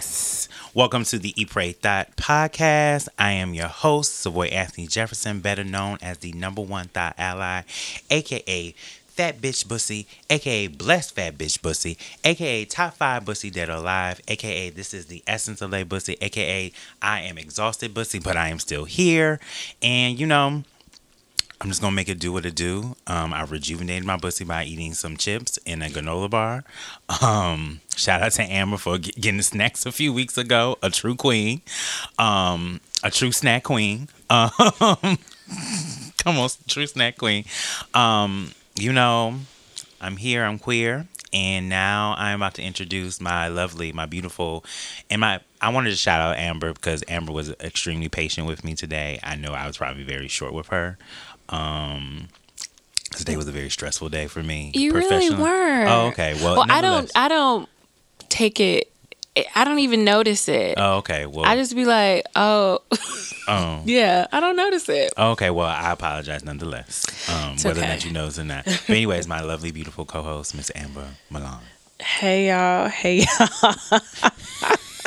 Yes. Welcome to the Eat Pray Thought podcast. I am your host, Savoy Anthony Jefferson, better known as the number one thought ally, aka Fat Bitch Bussy, aka Blessed Fat Bitch Bussy, aka Top 5 Bussy Dead Alive, aka This is the Essence of Lay Bussy, aka I am exhausted Bussy, but I am still here. And you know, I'm just gonna make it do what it do. Um, I rejuvenated my pussy by eating some chips and a granola bar. Um, shout out to Amber for getting snacks a few weeks ago. A true queen, um, a true snack queen. Um, come on, true snack queen. Um, you know, I'm here. I'm queer. And now I'm about to introduce my lovely, my beautiful, and my. I wanted to shout out Amber because Amber was extremely patient with me today. I know I was probably very short with her. Um, today was a very stressful day for me. You really were. Oh, okay. Well, Well, I don't. I don't take it. I don't even notice it. Oh, okay. Well, I just be like, oh, oh. yeah. I don't notice it. Okay, well, I apologize nonetheless, um, It's whether or not you knows or not. But anyways, my lovely, beautiful co-host, Miss Amber Milan. Hey y'all. Hey y'all.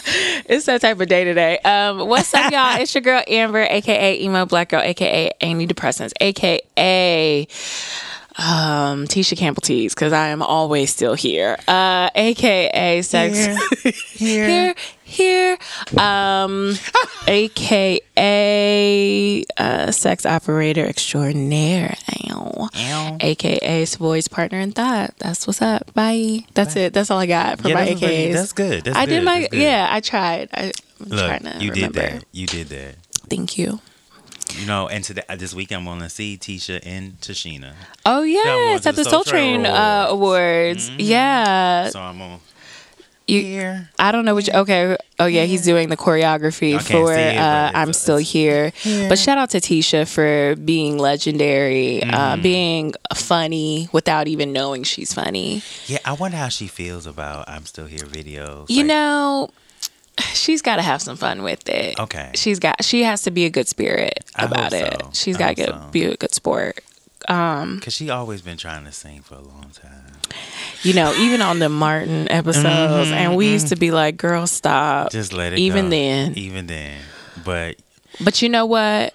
it's that type of day today. Um, what's up, y'all? It's your girl Amber, aka emo black girl, aka antidepressants, aka um Tisha Campbell Tees, because I am always still here. Uh, aka sex here, here, um, aka uh, sex operator extraordinaire. Ow. Ow. AKA Savoy's partner in thought. That's what's up. Bye. That's it. That's all I got for Yeah, my that's, really- that's good. That's I good. did my yeah. I tried. I, I'm Look, trying to you remember. did that. You did that. Thank you. You know, and today, this week I'm going to see Tisha and Tichina. Oh yes, at the Soul Soul Train Train uh, Awards. Awards. Mhm. Yeah. So I'm on You- here. I don't know which. Okay. Oh yeah, he's doing the choreography I can't for it, uh, "I'm Still it's- Here." But shout out to Tisha for being legendary, uh, Mm-hmm. being funny without even knowing she's funny. Yeah, I wonder how she feels about I'm Still Here videos. You Like, know, she's got to have some fun with it. Okay. She's got. She has to be a good spirit I hope about it. She's got to so. be a good sport. Um, Because she always been trying to sing for a long time. You know, even on the Martin episodes, and we used to be like, "Girl, stop." Mm-hmm, Just let it Even go. then. Even then. But But you know what?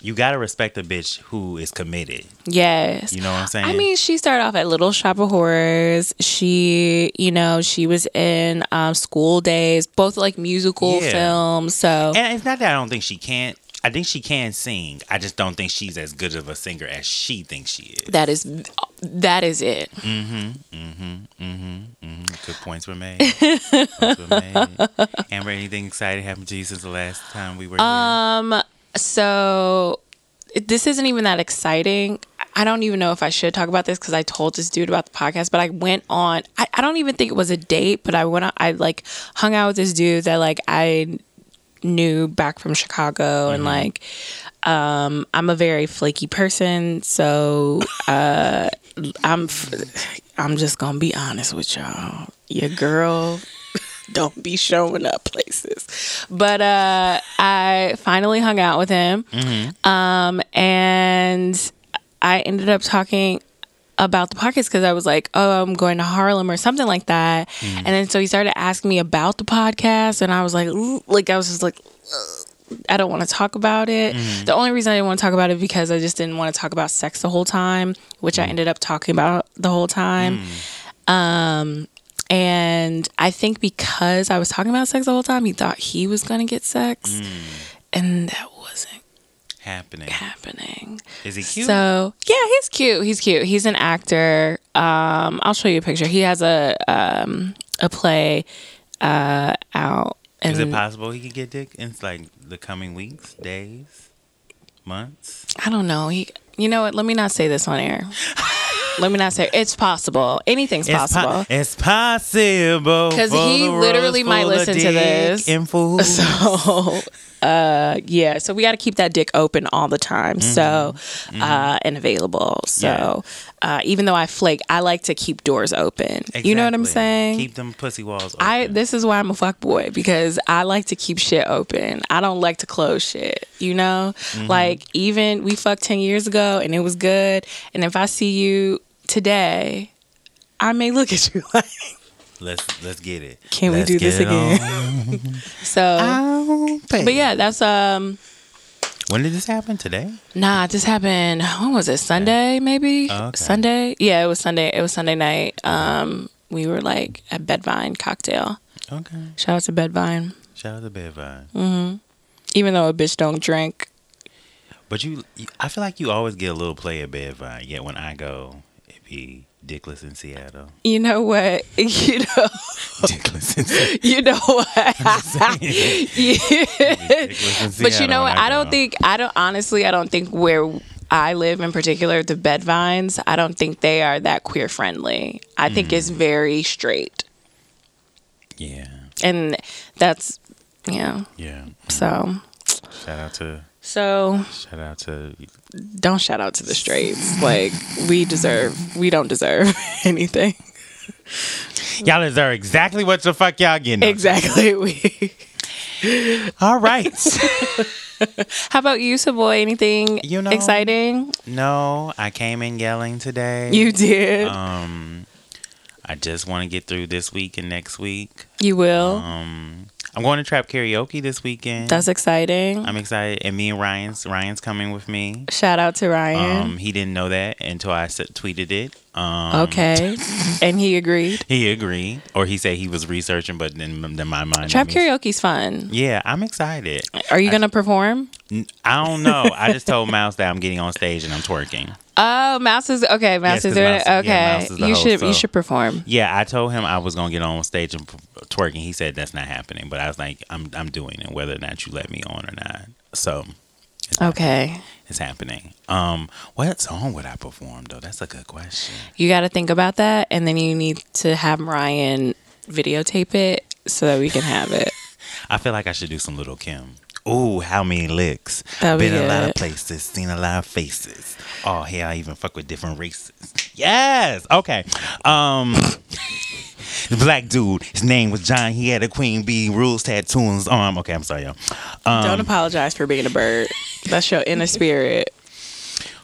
you got to respect a bitch who is committed. Yes. You know what I'm saying? I mean, she started off at Little Shop of Horrors. She, you know, she was in um, School Days, both like musical Yeah. films. So And it's not that I don't think she can't. I think she can sing. I just don't think she's as good of a singer as she thinks she is. that is that is it. Mm-hmm, mm-hmm, mm-hmm, good points were made. points were made. Amber, anything exciting happened to you since the last time we were here? Um, so this isn't even that exciting. I don't even know if I should talk about this because I told this dude about the podcast, but I went on, I, I don't even think it was a date, but I went on, I like hung out with this dude that like I knew back from Chicago and like, um, I'm a very flaky person. So, uh, I'm, f- I'm just gonna be honest with y'all. Your girl don't be showing up places. But uh I finally hung out with him. Um and I ended up talking about the podcast because I was like, oh, I'm going to Harlem or something like that. Mm. And then so he started asking me about the podcast, and I was like, "Ooh," like I was just like, "Ugh, I don't want to talk about it. Mm. The only reason I didn't want to talk about it because I just didn't want to talk about sex the whole time, which I mm. ended up talking about the whole time. Um, and I think because I was talking about sex the whole time, he thought he was gonna get sex, and that Happening. happening. Is he cute? So yeah, he's cute. He's cute. He's an actor. Um, I'll show you a picture. He has a um a play uh out. And Is it possible he could get dick in like the coming weeks, days, months? I don't know. He, you know what? Let me not say this on air. Let me not say it's possible. Anything's It's po- possible. it's possible. Because he literally might listen to this. and fools. So, uh, yeah. So we got to keep that dick open all the time. So, uh, and available. So, uh, even though I flake, I like to keep doors open. You know what I'm saying? Keep them pussy walls open. I this is why I'm a fuck boy because I like to keep shit open. I don't like to close shit. You know, Mm-hmm. like even we fucked ten years ago and it was good. And if I see you today, I may look at you like, Let's let's get it. Can we Let's do this again? so. But yeah, that's um. When did this happen? Today? Nah, this happened. When was it? Sunday, maybe. Oh, okay. Sunday. Yeah, it was Sunday. It was Sunday night. Um, we were like at Bedvyne cocktail. Okay. Shout out to Bedvyne. Shout out to Bedvyne. Mm-hmm. Even though a bitch don't drink, But you, you- I feel like you always get a little play at Bedvyne. Yet when I go, it be Dickless in Seattle. you know what? You know. Dickless in Seattle. You know what? Yeah. But you know what? I don't think I don't honestly I don't think where I live in particular, the Bedvynes, I don't think they are that queer friendly. I think it's mm. very straight. Yeah. And that's yeah. Yeah. So Shout out to so shout out to don't shout out to the straights. Like we deserve we don't deserve anything. y'all deserve exactly what the fuck y'all getting. Exactly. We All right. How about you, Savoy? Anything You know- exciting? no, I came in yelling today. You did. Um, I just want to get through this week and next week. you will. Um, I'm going to trap karaoke this weekend. That's exciting. I'm excited, and me and Ryan's Ryan's coming with me. Shout out to Ryan. Um, he didn't know that until I tweeted it. Um, okay. and he agreed. He agreed, or he said he was researching, but then, then my mind. Trap karaoke's fun. Yeah, I'm excited. Are you gonna perform? I don't know. I just told Mouse that I'm getting on stage and I'm twerking. Oh, Mouse is okay. Mouse Yes, is doing Mouse- yeah, Okay, Mouse is you host, should you should perform. Yeah, I told him I was gonna get on stage and twerking. He said that's not happening, but I was like, I'm I'm doing it, whether or not you let me on or not. So Okay, it's happening. Um, what song would I perform though? That's a good question. you got to think about that, and then you need to have Ryan videotape it so that we can have it. I feel like I should do some Lil' Kim. Ooh, how many licks? That'd be Been a lot of places, seen a lot of faces. Oh, hell, I even fuck with different races. Yes. Okay. Um, the black dude. His name was John. He had a Queen Bee rules tattoo on his arm. Okay, I'm sorry, y'all. Um, Don't apologize for being a bird. That's your inner spirit.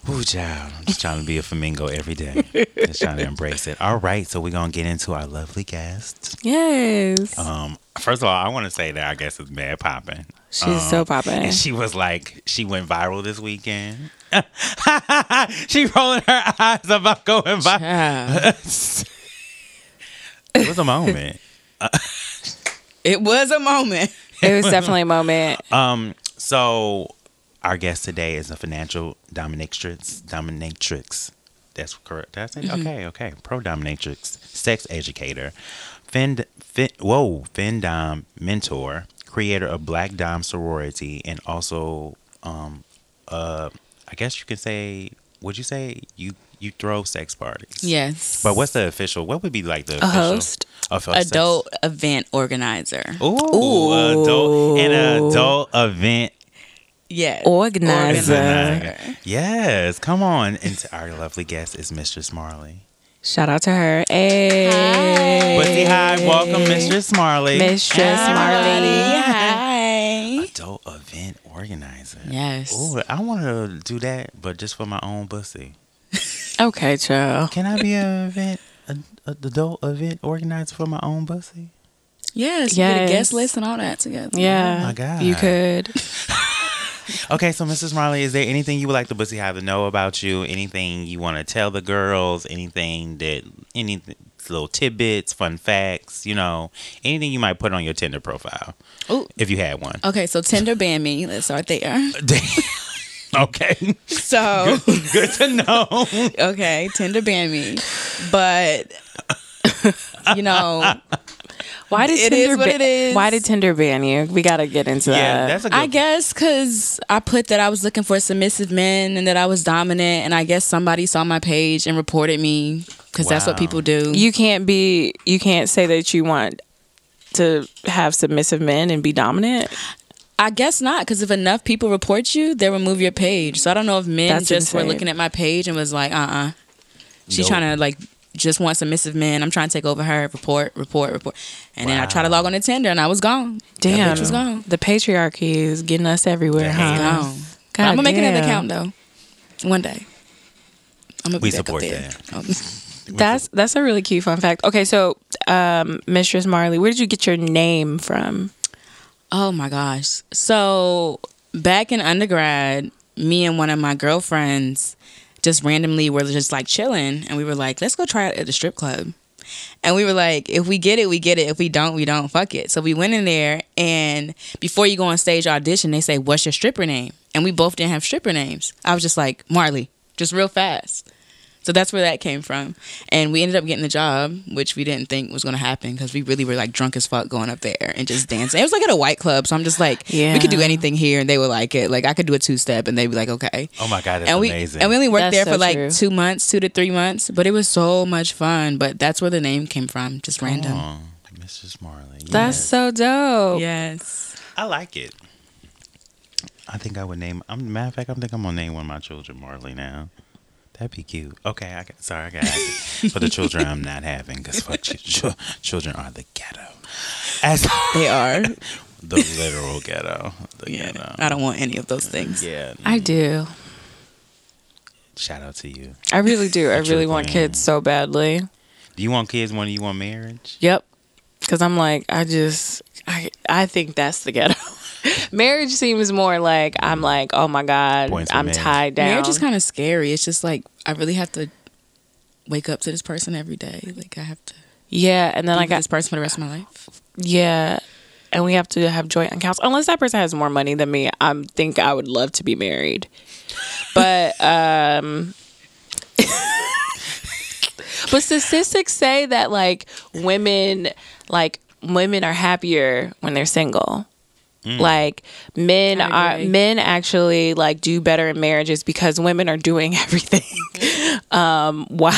Ooh, child. I'm just trying to be a flamingo every day. just trying to embrace it. All right, so we're gonna get into our lovely guest. Yes, Um, first of all, I want to say that I guess it's mad popping. she's so popping. And she was like, she went viral this weekend. she rolling her eyes about going viral. Yeah. it was a moment. It was a moment. it was definitely a moment. Um, so our guest today is a financial dominatrix. Dominatrix. That's correct. That's it. say that? Okay, okay. Pro dominatrix, sex educator, fin, fin, whoa, FinDom mentor, creator of Black Dom sorority, and also, um, uh, I guess you could say, would you say you you throw sex parties? Yes. But what's the official? What would be like the A official? host. of a sex- adult event organizer? Ooh, adult an adult event Yes. Organizer. Organizer. Yes, come on. And our lovely guest is Mistress Marley. Shout out to her. Hey. But say hi, welcome, Mistress Marley. Mistress Marley. Hi. Adult event organizer. Yes. Ooh, I want to do that, but just for my own pussy. Okay, chill. Can I be an event, a, a adult event organizer for my own bussy? Yes. You get a Yes. guest list and all that together. Yeah. Oh my God. You could. Okay, so Mrs. Marley, is there anything you would like the bussy hive to know about you? Anything you want to tell the girls? Anything that any little tidbits, fun facts? You know, anything you might put on your Tinder profile Ooh. if you had one. Okay, so Tinder banned me. Let's start there. okay, So good to know. okay, Tinder banned me, but you know, Why did It Tinder is what ba- it is. Why did Tinder ban you? We gotta get into yeah, that. that's a good. I guess because I put that I was looking for submissive men and that I was dominant, and I guess somebody saw my page and reported me because that's what people do. you can't be. You can't say that you want to have submissive men and be dominant. I guess not, because if enough people report you, they'll remove your page. So I don't know if men That's just were looking at my page and was like, uh uh She's Nope. trying to like just want submissive men. I'm trying to take over her. Report, report, report. And then I tried to log on to Tinder and I was gone. Damn, bitch was gone. the patriarchy is getting us everywhere, huh? Gone. God I'm gonna make another damn. account though. One day. I'm gonna be We back support that. Oh. That's that's a really cute fun fact. Okay, so um, Mistress Marley, where did you get your name from? Oh my gosh. So back in undergrad, me and one of my girlfriends just randomly were just like chilling and we were like, let's go try it at the strip club. And we were like, if we get it, we get it. If we don't, we don't. Fuck it. So we went in there and before you go on stage audition, they say, What's your stripper name? And we both didn't have stripper names. I was just like, Marley, just real fast. So that's where that came from. And we ended up getting the job, which we didn't think was going to happen because we really were like drunk as fuck going up there and just dancing. It was like at a white club. So I'm just like, yeah. we could do anything here and they would like it. Like I could do a two step and they'd be like, okay. Oh my god, that's and we amazing. and we only worked That's there so for like true. two months, two to three months, but it was so much fun. But that's where the name came from, just random. Oh, Mrs. Marley. That's so dope. Yes. I like it. I think I would name. I'm matter of fact. I think I'm gonna name one of my children Marley now. That'd be cute. Okay, I got, sorry, I got it. for the children I'm not having because fuck ch- ch- children are the ghetto. As They are. the literal ghetto. The Yeah. ghetto. I don't want any of those things. Yeah. I do. Shout out to you. I really do. I really want playing. kids so badly. Do you want kids more than you want marriage? Yep. Because I'm like, I just, I, I think that's the ghetto. marriage seems more like I'm like, oh my god, Points I'm marriage. tied down. Marriage is kind of scary. It's just like I really have to wake up to this person every day. Like I have to yeah, and then I got this person for the rest of my life. yeah, and we have to have joint accounts. Unless that person has more money than me, I think I would love to be married. But um, but statistics say that like women, like women are happier when they're single. Like men are men actually like do better in marriages because women are doing everything um while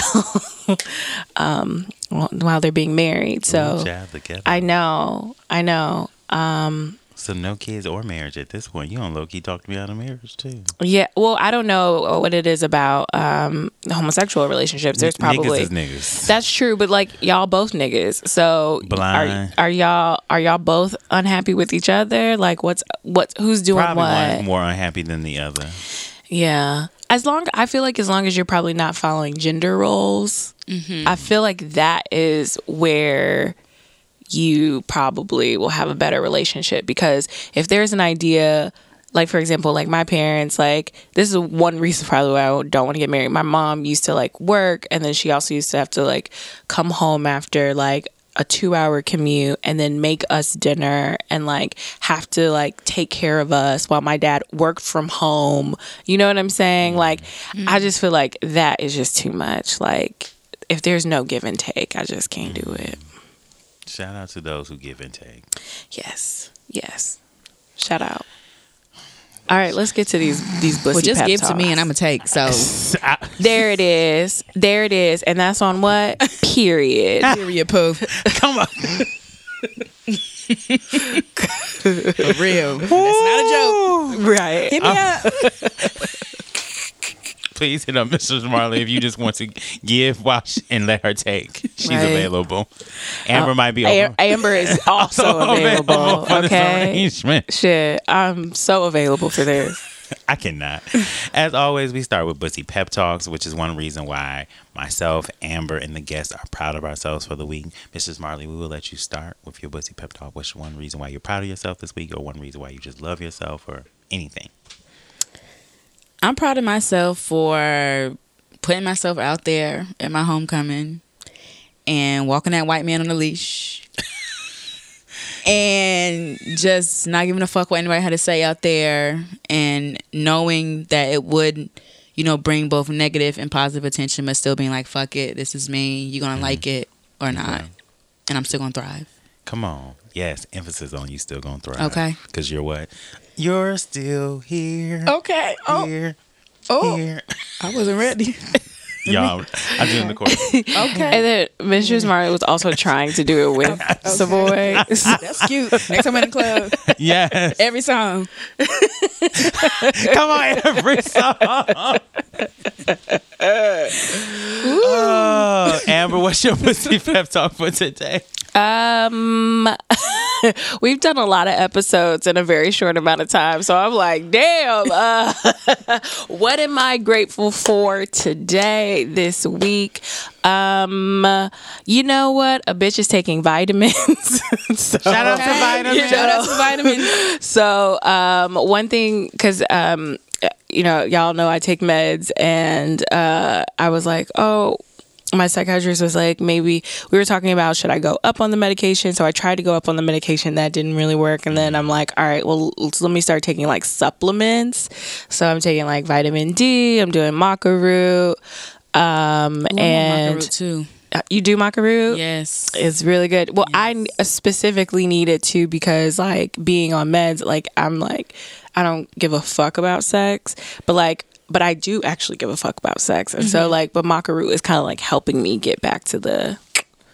um while- while they're being married. So Child. I know, I know. So no kids or marriage at this point. You don't low key talk to me out of marriage too. Yeah, well, I don't know what it is about um homosexual relationships. There's probably niggas is niggas. That's true, but like y'all both niggas. So Blind. are are y'all are y'all both unhappy with each other? Like what's what's who's doing Probably what? one's more unhappy than the other. Yeah. As long I feel like as long as you're probably not following gender roles, I feel like that is where you probably will have a better relationship because if there's an idea like for example like my parents like this is one reason probably why I don't want to get married. My mom used to like work and then she also used to have to like come home after like a 2 hour commute and then make us dinner and like have to like take care of us while my dad worked from home. You know what I'm saying? Mm-hmm. Like I mm-hmm. just feel like that is just too much. Like if there's no give and take, I just can't do it. Shout out to those who give and take. Yes. Yes. Shout out. All right, let's get to these these bussy Well, just pep give to me and I'm gonna take. So There it is. There it is. And that's on what? Period. period poo. Come on. For real. That's not a joke. right. Hit me uh, up. Please hit up Mrs. Marley if you just want to give, watch, and let her take. She's Right. available. Amber uh, might be over. Amber is also available. for this Okay. arrangement. Shit. I'm so available for this. I cannot. As always, we start with Bussy Pep Talks, which is one reason why myself, Amber, and the guests are proud of ourselves for the week. Mrs. Marley, we will let you start with your Bussy Pep Talk. What's one reason why you're proud of yourself this week, or one reason why you just love yourself, or anything? I'm proud of myself for putting myself out there at my homecoming and walking that white man on a leash. and just not giving a fuck what anybody had to say out there and knowing that it would, you know, bring both negative and positive attention, but still being like, fuck it, this is me, you're gonna mm-hmm. like it or not. And I'm still gonna thrive. Come on. Yes, emphasis on you still gonna thrive. Okay. Because you're what? You're still here. Okay. Oh. Here. oh, Here. I wasn't ready. Y'all, I'm in the chorus. okay. And then Mistress Marley was also trying to do it with Savoy. That's cute. Next time I'm in the club, Yes. every song. Come on, every song. oh, Amber, what's your pussy pep talk for today? Um, we've done a lot of episodes in a very short amount of time. So I'm like, damn, uh, what am I grateful for today, this week? Um, you know what? A bitch is taking vitamins. so, Shout out to vitamins. Shout out to vitamins. so um, one thing, because um, you know, y'all know I take meds, and uh, I was like, oh. My psychiatrist was like, maybe we were talking about should I go up on the medication? So I tried to go up on the medication, that didn't really work. And then I'm like, all right, well, let's- me start taking like supplements. So I'm taking like vitamin D, I'm doing maca root, um, Ooh, and maca root too. uh, you do maca root. Yes. It's really good. Well, I specifically need it too because like being on meds, like I'm like I don't give a fuck about sex, but like but I do actually give a fuck about sex, and so mm-hmm. like but maca root is kind of like helping me get back to the.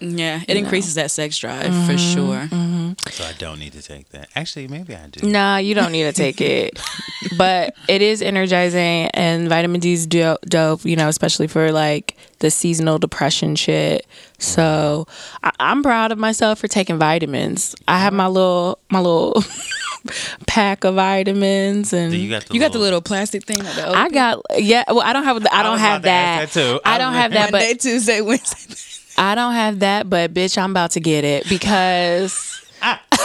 Yeah, it increases that sex drive Mm-hmm. for sure. Mm-hmm. So I don't need to take that. Actually, maybe I do. Nah, you don't need to take it, but it is energizing, and vitamin D is dope. You know, especially for like the seasonal depression shit. So I- I'm proud of myself for taking vitamins. I have uh-huh. my little my little pack of vitamins, and you got the You got the little- little plastic thing at I got yeah. Well, I don't have I don't was have about to ask that. that too. I I don't was have that, Monday, but Tuesday, Wednesday. I don't have that. But bitch, I'm about to get it because.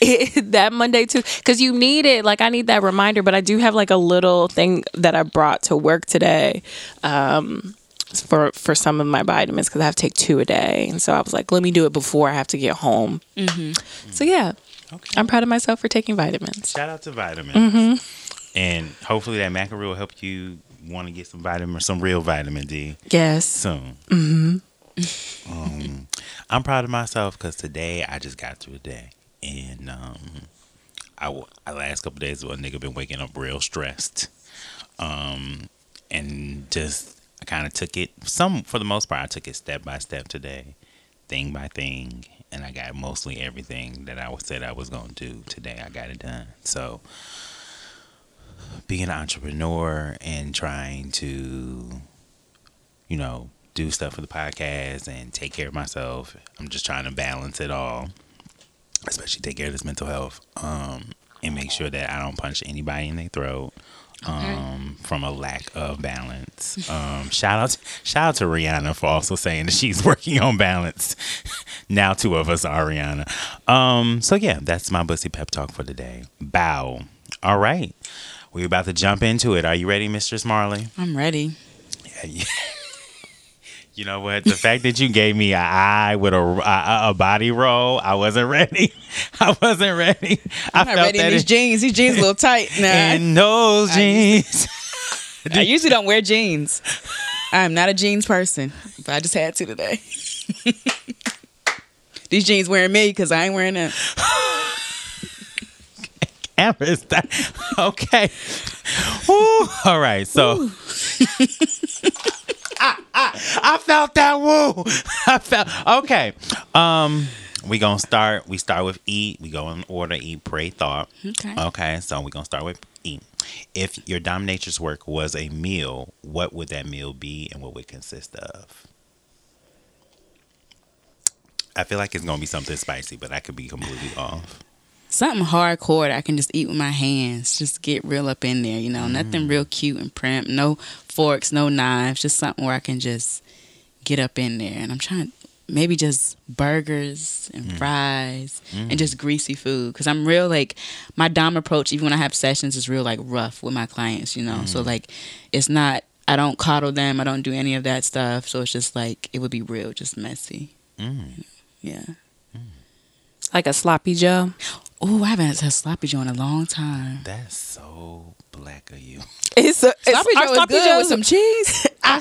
it, that Monday too, because you need it. Like I need that reminder, but I do have like a little thing that I brought to work today, um, for for some of my vitamins because I have to take two a day, and so I was like, let me do it before I have to get home. So yeah, Okay. I'm proud of myself for taking vitamins. Shout out to vitamins. Mm-hmm. And hopefully that macaroni will help you want to get some vitamin, some real vitamin D Yes. soon. Mm-hmm. Um, I'm proud of myself because today I just got through a day, and um, I the last couple days, a nigga been waking up real stressed, um, and just I kind of took it some for the most part. I took it step by step today, thing by thing, and I got mostly everything that I said I was gonna do today. I got it done. So being an entrepreneur and trying to, you know, do stuff for the podcast and take care of myself. I'm just trying to balance it all, especially take care of this mental health, um, and make sure that I don't punch anybody in their throat. Um, from a lack of balance. Um, shout out, shout out to Rihanna for also saying that she's working on balance. now two of us are Rihanna. Um, so yeah, that's my bussy pep talk for today. Bow. All right, we're about to jump into it. Are you ready, Mistress Marley? I'm ready. Yeah, yeah. You know what? The fact that you gave me an eye with a, a, a body roll, I wasn't ready. I wasn't ready. I I'm not ready in these jeans. These jeans a little tight. Nah. in those I jeans. I usually don't wear jeans. I'm not a jeans person, but I just had to today. These jeans wearing me because I ain't wearing them. Is that okay? Woo. All right, so I, felt that woo. I felt okay. Um, we gonna start. We start with eat. We go in order: eat, pray, thought. Okay. Okay, so we're gonna start with eat. If your dominatrix work was a meal, what would that meal be, and what would it consist of? I feel like it's gonna be something spicy, but I could be completely off. Something hardcore that I can just eat with my hands. Just get real up in there, you know. Nothing real cute and prim. No forks, no knives. Just something where I can just get up in there. And I'm trying maybe just burgers and mm. fries and mm. just greasy food because i'm real like my dom approach even when i have sessions is real like rough with my clients you know so mm. like it's not i don't coddle them i don't do any of that stuff so it's just like it would be real just messy Mm. yeah Like a sloppy Joe. oh i haven't had sloppy joe in a long time That's so black of you. It's a sloppy joe is good with some cheese our,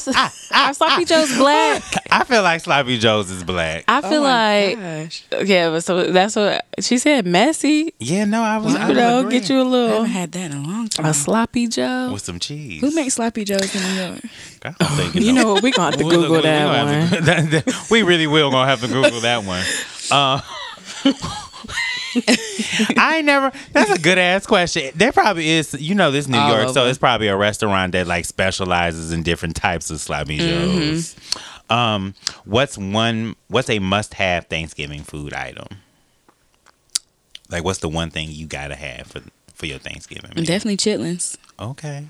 our sloppy Joe's black. I feel like Sloppy Joe's is black. I feel Oh my like gosh. yeah, but so that's what she said. Messy, Yeah, no, I was. I you know, agreeing. get you a little haven't had that in a long time. a sloppy Joe. with some cheese. Who makes sloppy joes in New York? I'm thinking You know what? We gonna have to We- we- Google we that gonna one. to- that- that- we really will gonna have to Google that one. Uh, I never. That's a good ass question. There probably is. You know, this New All York, so it's probably a restaurant that like specializes in different types of sloppy Mm-hmm. joes. Um, what's one? What's a must-have Thanksgiving food item? Like, what's the one thing you gotta have for for your Thanksgiving? meal? Definitely chitlins. Okay.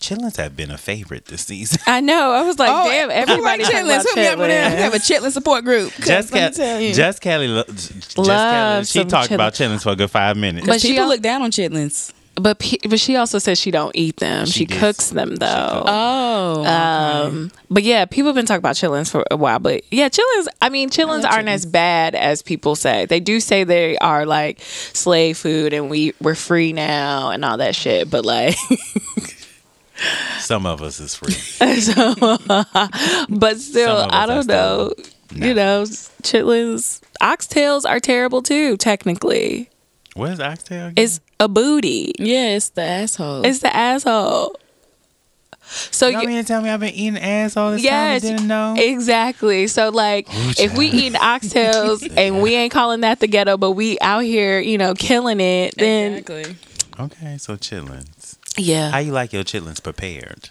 Chitlins have been a favorite this season. I know. I was like, Oh, damn, everybody like talking about Hook me up with that. We have a chitlins. chitlin support group. Just, let tell you. just Kelly, lo- just Kelly, Love she some talked about chitlins. chitlins for a good five minutes. But But she people al- look down on chitlins. But pe- but she also says she don't eat them. She She, cooks them though. Oh. Um, but yeah, people have been talking about chillins for a while. But yeah, chillins. I mean, chillins love aren't as bad as people say. They do say they are like slave food, and we we're free now and all that shit. But like, Some of us is free. so, but still, Some of us I don't know. still You know, chitlins, oxtails are terrible too. Technically, What is oxtail? Again? it's a booty. yeah, it's the asshole. It's the asshole. So You you, mean to tell me I've been eating ass all this Yes, time and didn't know? exactly. So like, Ooh, if we child. eating oxtails and we ain't calling that the ghetto, but we out here, you know, killing it, then exactly. okay, so chitlins. How you like your chitlins prepared?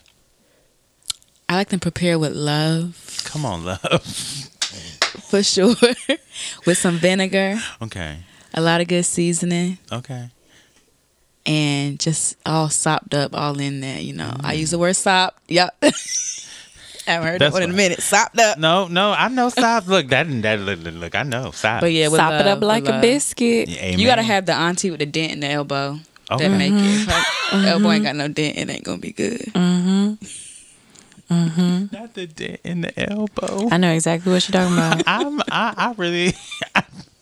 I like them prepared with love, Come on, love. for sure. with some vinegar, Okay, a lot of good seasoning, okay. and just all sopped up, all in there. You know, I mm. use the word sop. Yep. I haven't heard That's that one in a minute. Sopped up. No, no, I know stop. Look, that that look, look, look, I know stop. But yeah, with sop it up like a biscuit. Yeah, amen. You gotta have the auntie with the dent in the elbow. Okay. That make it. If her elbow ain't got no dent, it ain't gonna be good. Mm-hmm. Mm-hmm. Not the dent in the elbow. I know exactly what you're talking about. I'm I, I really.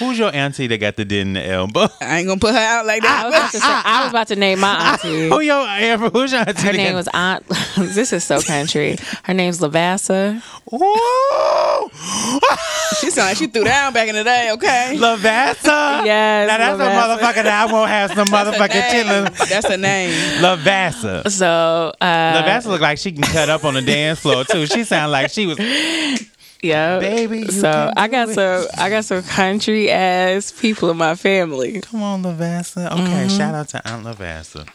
Who's your auntie that got the dent in the elbow? I ain't gonna put her out like I was, that. about to say, I was about to name my auntie. Who your Amber? Who's your auntie? Her that name was Aunt. this is so country. Her name's Lavassa. Ooh, she sound like she threw down back in the day. Okay. Lavassa. Yes, Now that's Lavassa. a motherfucker that I won't have some motherfucking Name. chitlins. That's a name. Lavassa. So uh, Lavassa look like she can cut up on the dance floor too. She sound like she was. Yeah, Baby, you So can I got it. some. I got some country ass people in my family. Come on, Lavassa. Okay, Mm-hmm. shout out to Aunt Lavassa.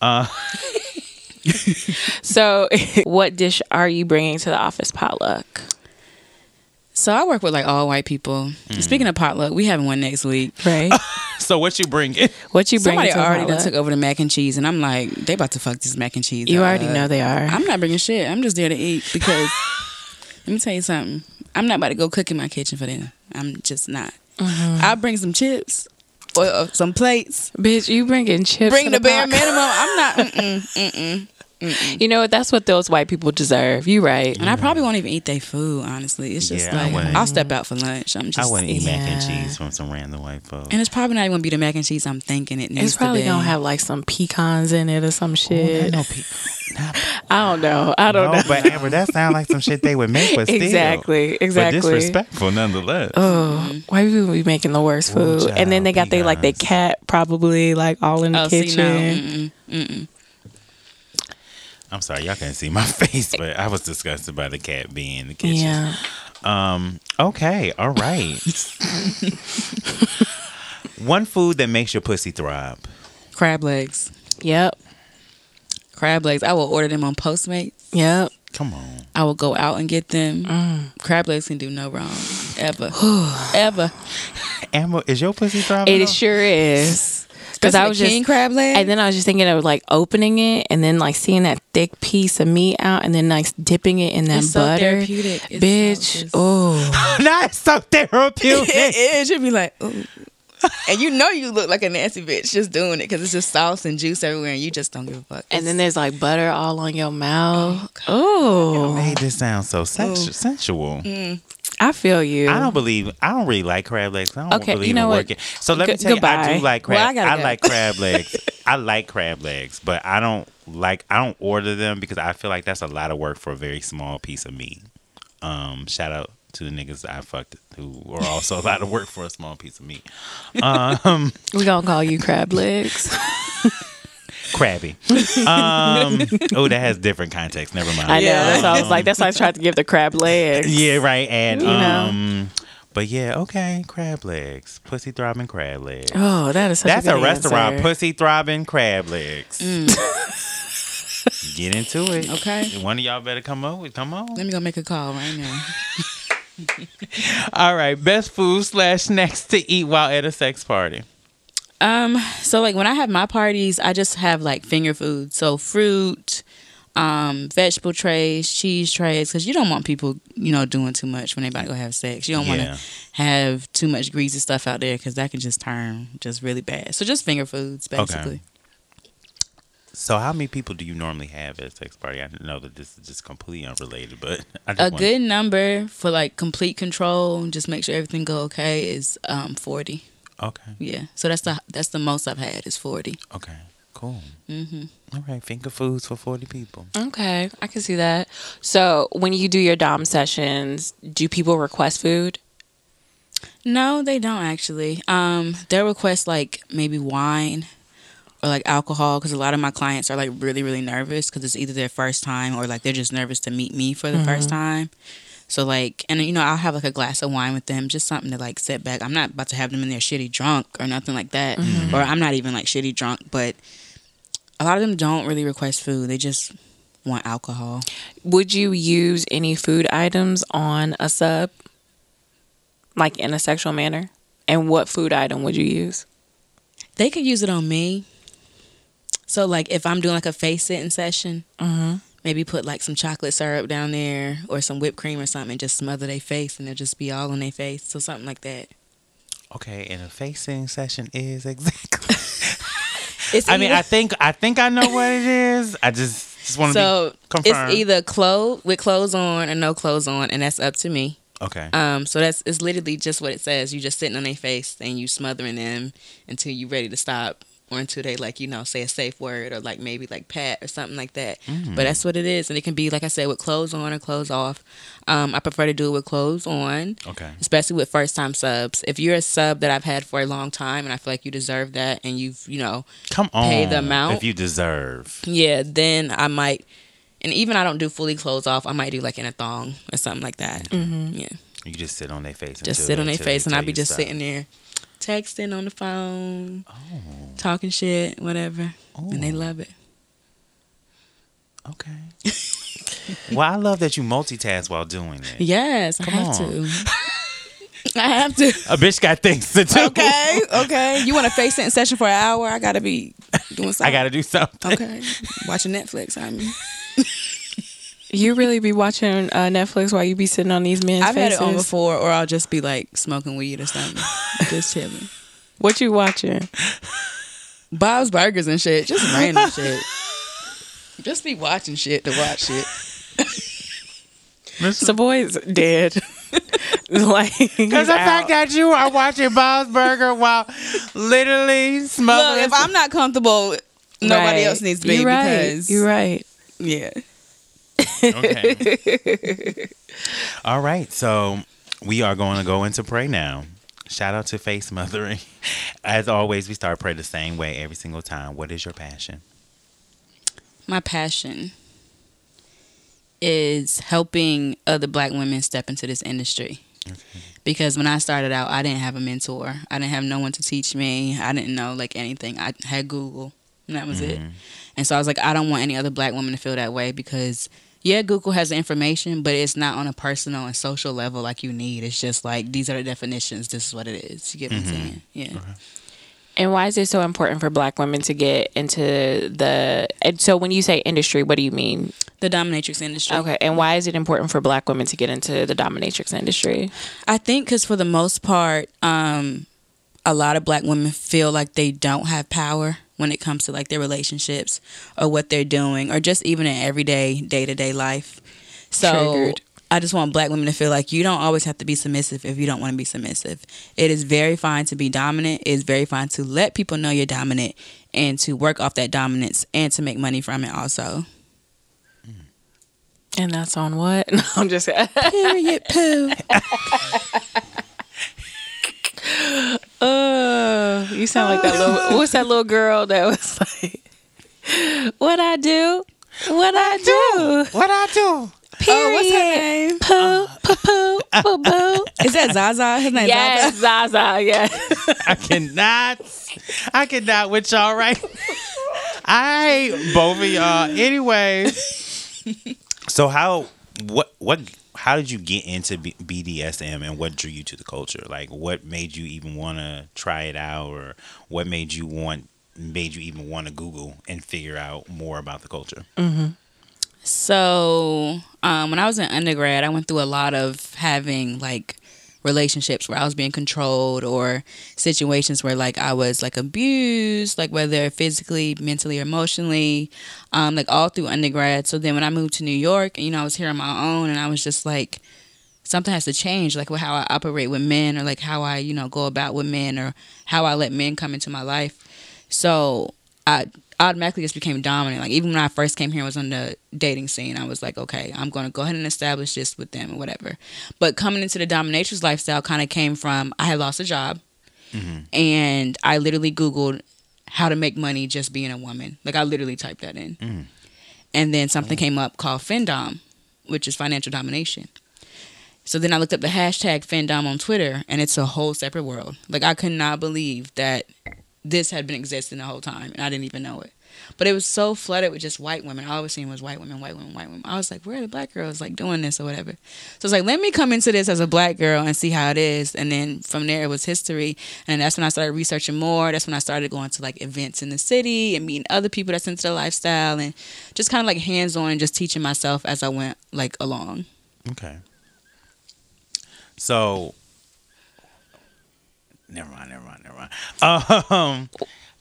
Uh, So, what dish are you bringing to the office potluck? So I work with like all white people. Mm. Speaking of potluck, we having one next week. Right. so what you bringing? What you bringing Somebody to already done took over the mac and cheese, and I'm like, they about to fuck this mac and cheese. You up. already know they are. I'm not bringing shit. I'm just there to eat because let me tell you something. I'm not about to go cook in my kitchen for dinner. I'm just not. Mm-hmm. I'll bring some chips or uh, some plates. Bitch, you bringing chips? Bring to the bare minimum. I'm not. Mm-mm, mm-mm. You know what? That's what those white people deserve. You right. And I probably won't even eat their food. Honestly, it's just Yeah, like I'll step out for lunch. I'm just. I wouldn't eat mac and cheese from some random white folks. And it's probably not even gonna be the mac and cheese I'm thinking it needs It's probably to gonna have like some pecans in it or some shit. no, pe- not- I don't know. I don't no, know. but Amber, that sounds like some shit they would make, but still, Exactly. but Exactly. disrespectful nonetheless. Oh, white people be making the worst Ooh, food, and then they got child, they like their cat probably like all in the Oh, see, kitchen. no. Mm-mm, mm-mm. I'm sorry, y'all can't see my face, but I was disgusted by the cat being in the kitchen. Yeah. Um. Okay. All right. One food that makes your pussy throb. Crab legs. Yep. Crab legs. I will order them on Postmates. Yep. Come on. I will go out and get them. Mm. Crab legs can do no wrong. Ever. Ever. Amber, is your pussy throbbing? It at sure is. Because I was king just crab leg. And then I was just thinking of like opening it and then like seeing that thick piece of meat out and then like dipping it in that It's so butter. therapeutic. It's so Bitch. just- oh. Not so therapeutic. it, it should be like, ooh. And you know you look like a nasty bitch just doing it because it's just sauce and juice everywhere, and you just don't give a fuck. And then there's like butter all on your mouth. Oh. You made this sound so sensu- sensual. I feel you. I don't believe I don't really like crab legs. I don't Okay, believe you know in what? working. So let me G- tell you, I do like Well, crab. I I go. like crab legs. I like crab legs, but I don't like I don't order them because I feel like that's a lot of work for a very small piece of meat. Um, shout out to the niggas that I fucked who are also a to work for a small piece of meat. Um, we gonna call you crab legs. crabby. Um, oh, that has different context. Never mind. I know. Yeah. That's why I was like, that's why I tried to give the crab legs. Yeah, right. And You know. um, but yeah, okay, crab legs, pussy throbbing crab legs. Oh, that is such That's a, a, restaurant, answer. pussy throbbing crab legs. Get into it. Okay. One of y'all better come up with come on. let me go make a call right now. All right, best food slash snacks to eat while at a sex party. Um, so like when I have my parties, I just have like finger food. So fruit, um, vegetable trays, cheese trays, because you don't want people, you know, doing too much when they about to go have sex. You don't want Yeah. to have too much greasy stuff out there because that can just turn just really bad. So just finger foods, basically. So, how many people do you normally have at a sex party? I know that this is just completely unrelated, but I just A wanna- good number for like complete control, and just make sure everything go okay, is um forty. Okay, Yeah, so that's the that's the most I've had is forty. okay, cool. hmm All right, finger foods for forty people. Okay, I can see that. So when you do your dom sessions, do people request food? No, they don't actually. Um, they'll request like maybe wine or like alcohol because a lot of my clients are like really really nervous because it's either their first time or like they're just nervous to meet me for the first mm-hmm. time. So like, and you know, I'll have like a glass of wine with them, just something to like sit back. I'm not about to have them in there shitty drunk or nothing like that, mm-hmm. or I'm not even like shitty drunk. But a lot of them don't really request food; they just want alcohol. Would you use any food items on a sub, like in a sexual manner? And what food item would you use? They could use it on me. So like if I'm doing like a face sitting session, Mm-hmm. maybe put like some chocolate syrup down there or some whipped cream or something and just smother their face and it'll just be all on their face. So something like that. Okay, and a facing session is exactly. It's I mean, I think I think I know what it is. I just just want to so be it's either clothes with clothes on or no clothes on, and that's up to me. okay. Um, so that's it's literally just what it says. You're just sitting on their face and you smothering them until you're ready to stop, or until they like you know say a safe word or like maybe like pat or something like that. Mm. But that's what it is, and it can be like I said with clothes on or clothes off. Um, I prefer to do it with clothes on, okay. especially with first time subs. If you're a sub that I've had for a long time and I feel like you deserve that, and you've you know Come on. pay the amount. if you deserve. yeah, then I might. And even I don't do fully clothes off. I might do like in a thong or something like that. Mm-hmm. Yeah. You just sit on their face. just sit on their face and I'd be just stop. sitting there texting on the phone, Oh, talking shit, whatever. And they Oh. love it. okay. well, I love that you multitask while doing it. Yes, I have on. to. I have to. A bitch got things to do. Okay, okay. You want a face sitting session for an hour? I gotta be doing something. I got to do something. Okay, watching Netflix. I mean, You really be watching uh, Netflix while you be sitting on these men's I've had faces? it on before, or I'll just be like smoking weed or something, just chilling. What you watching? Bob's Burgers and shit, just random shit. Just be watching shit to watch shit. Savoy's dead. like Because the fact that you are watching Bob's Burger while literally smoking. Look, if I'm not comfortable, nobody else needs to be You're right. because You're right. yeah. Okay. All right. So we are going to go into pray now. Shout out to Face Mothering. As always, we start pray the same way every single time. What is your passion? My passion is helping other black women step into this industry. Okay. Because when I started out, I didn't have a mentor. I didn't have no one to teach me. I didn't know like anything. I had Google, and that was it. Mhm. And so I was like, I don't want any other black woman to feel that way because yeah, Google has the information, but it's not on a personal and social level like you need. It's just like these are the definitions. This is what it is. You get what I'm saying? Yeah. And why is it so important for black women to get into the and so when you say industry, what do you mean? The dominatrix industry. Okay. And why is it important for black women to get into the dominatrix industry? I think because for the most part, um, a lot of black women feel like they don't have power when it comes to like their relationships or what they're doing or just even in everyday day to day life. So Triggered. I just want black women to feel like you don't always have to be submissive if you don't want to be submissive. It is very fine to be dominant. It is very fine to let people know you're dominant and to work off that dominance and to make money from it also. Mm. And that's on what? No, I'm just Period. Poo. Uh, you sound like that little. What's that little girl that was like, "What I do, what I do." What I do? Oh, what's her name? Poo, poo, poo, poo, poo. Is that Zaza? His name Yes, Zaza. Zaza. Yes. I cannot. I cannot with y'all right. I both of y'all. Anyway. So how what what how did you get into B- BDSM and what drew you to the culture? Like, what made you even want to try it out, or what made you want made you even want to Google and figure out more about the culture? So, um, when I was in undergrad, I went through a lot of having like relationships where I was being controlled or situations where like I was like abused, like whether physically, mentally, or emotionally, um, like all through undergrad. So then when I moved to New York, you know, I was here on my own and I was just like, something has to change, like how I operate with men or like how I, you know, go about with men or how I let men come into my life. So I automatically just became dominant. Like even when I first came here and was on the dating scene, I was like, okay, I'm going to go ahead and establish this with them or whatever. But coming into the dominatrix lifestyle kind of came from I had lost a job mm-hmm. and I literally Googled how to make money just being a woman. Like I literally typed that in. Mm. And then something oh. came up called FinDom, which is financial domination. So then I looked up the hashtag FinDom on Twitter, and it's a whole separate world. Like I could not believe that this had been existing the whole time, and I didn't even know it. But it was so flooded with just white women. All I was seeing was white women, white women, white women. I was like, where are the black girls like doing this or whatever? So it's like, let me come into this as a black girl and see how it is. And then from there, it was history. And that's when I started researching more. That's when I started going to like events in the city and meeting other people that's into the lifestyle and just kind of like hands on, just teaching myself as I went like along. Okay. So, never mind, never mind, never mind. Um,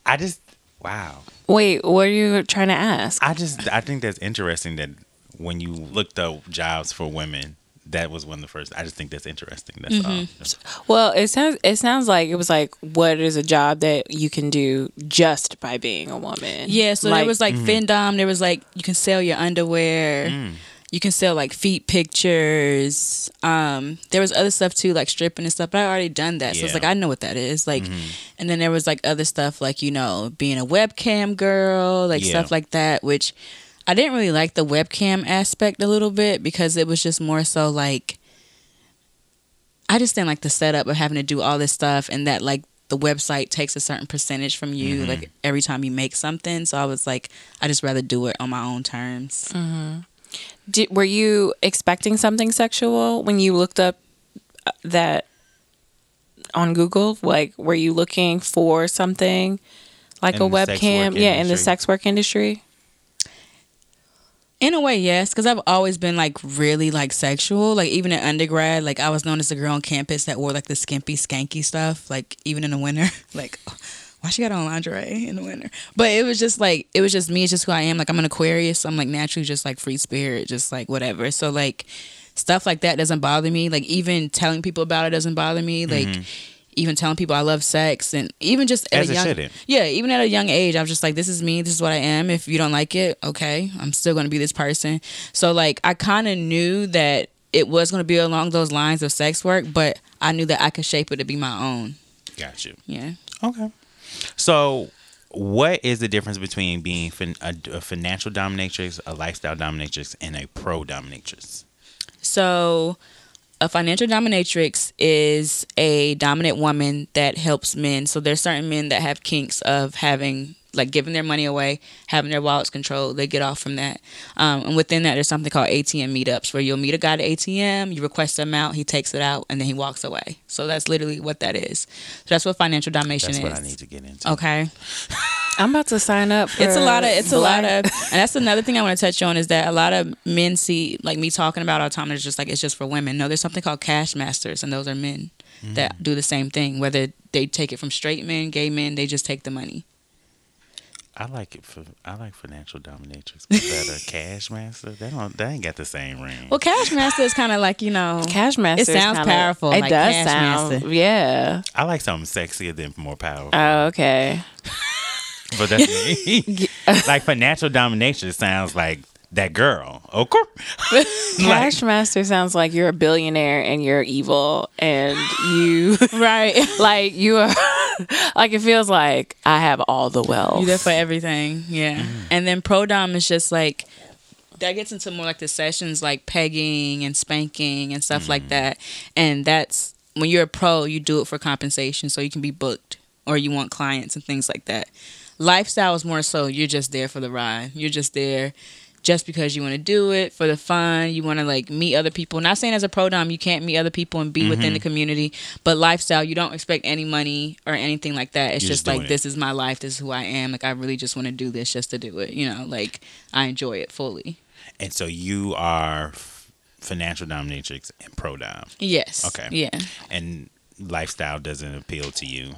I just wow. Wait, what are you trying to ask? I just I think that's interesting that when you looked up jobs for women, that was one of the first. I just think that's interesting. That's mm-hmm. all. Well, it sounds it sounds like it was like what is a job that you can do just by being a woman. Yeah, so there was like mm-hmm. FinDom. There was like you can sell your underwear. Mm. You can sell like feet pictures. Um, there was other stuff too, like stripping and stuff. But I already done that, so it's like I know what that is. Like, mm-hmm. and then there was like other stuff, like you know, being a webcam girl, like Yeah. stuff like that. Which I didn't really like the webcam aspect a little bit because it was just more so like I just didn't like the setup of having to do all this stuff and that like the website takes a certain percentage from you mm-hmm. like every time you make something. So I was like, I just rather do it on my own terms. Mm-hmm. Did, were you expecting something sexual when you looked up uh, that on Google? Like, were you looking for something like In a webcam? Yeah, in the sex work industry. In a way, yes, because I've always been like really like sexual. Like even in undergrad, like I was known as a girl on campus that wore like the skimpy, skanky stuff. Like even in the winter, like why she got on lingerie in the winter? But it was just like it was just me. It's just who I am. Like I'm an Aquarius. So I'm like naturally just like free spirit, just like whatever. So like stuff like that doesn't bother me. Like even telling people about it doesn't bother me. Like. Mm-hmm. Even telling people I love sex and even just at As a it young shouldn't. yeah, even at a young age, I was just like, this is me. This is what I am. If you don't like it, okay, I'm still going to be this person. So, like, I kind of knew that it was going to be along those lines of sex work, but I knew that I could shape it to be my own. Got you. Yeah. Okay. So, what is the difference between being fin- a, a financial dominatrix, a lifestyle dominatrix, and a pro dominatrix? So, a financial dominatrix is a dominant woman that helps men. So, there's certain men that have kinks of having like giving their money away, having their wallets controlled. They get off from that. Um, and within that, there's something called ATM meetups where you'll meet a guy at ATM, you request the amount, he takes it out, and then he walks away. So that's literally what that is. So that's what financial domination That's is. what I need to get into. Okay. I'm about to sign up. For It's a lot of it's a lot of and that's another thing I want to touch on is that a lot of men see like me talking about all the time it's just like it's just for women. No, there's something called cash masters and those are men that do the same thing. Whether they take it from straight men, gay men, they just take the money. I like it for I like financial dominatrix, better. that a cash master, they don't they ain't got the same ring. Well, cash master is kind of like you know Cash master. It sounds kinda, powerful, It like does Cash sound. Master. Yeah. I like something sexier than more powerful. Oh, okay. but that's me. like financial domination sounds like that girl. Okay. Cash master sounds like you're a billionaire and you're evil and you right. like you are like it feels like I have all the wealth. You there for everything, yeah. Mm. And then pro dom is just like that gets into more like the sessions like pegging and spanking and stuff like mm. that. And that's when you're a pro, you do it for compensation, so you can be booked or you want clients and things like that. Lifestyle is more so you're just there for the ride. You're just there. Just because you want to do it for the fun. You want to like meet other people. Not saying as a pro dom you can't meet other people and be within the Mm-hmm. community, but lifestyle you don't expect any money or anything like that. It's You're just just like it. this is my life. This is who I am. Like I really just want to do this just to do it. You know, like I enjoy it fully. And so you are financial dominatrix and pro dom, Yes. Okay. Yeah. and lifestyle doesn't appeal to you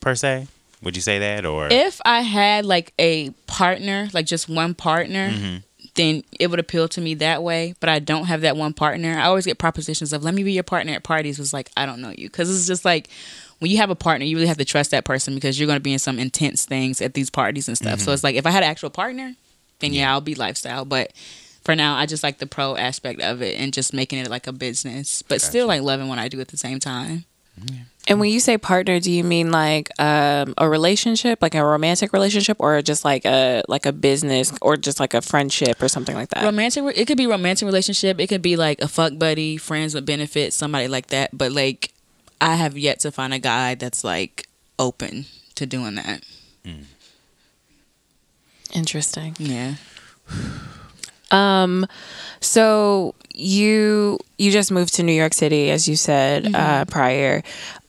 per se. Would you say that or If I had like a partner, like just one partner, Mm-hmm. then it would appeal to me that way. But I don't have that one partner. I always get propositions of "Let me be your partner at parties." Was like I don't know you because it's just like when you have a partner, you really have to trust that person because you're going to be in some intense things at these parties and stuff. So Mm-hmm. it's like if I had an actual partner, then yeah, I'll be lifestyle. But for now, I just like the pro aspect of it and just making it like a business, but still like loving what I do at the same time. And when you say partner, do you mean like um, a relationship, like a romantic relationship, or just like a like a business, or just like a friendship or something like that? romantic it could be romantic relationship. It could be like a fuck buddy friends with benefits somebody like that. But like i have yet to find a guy that's like open to doing that. Interesting. yeah Um, so you you just moved to New York City, as you said uh, prior.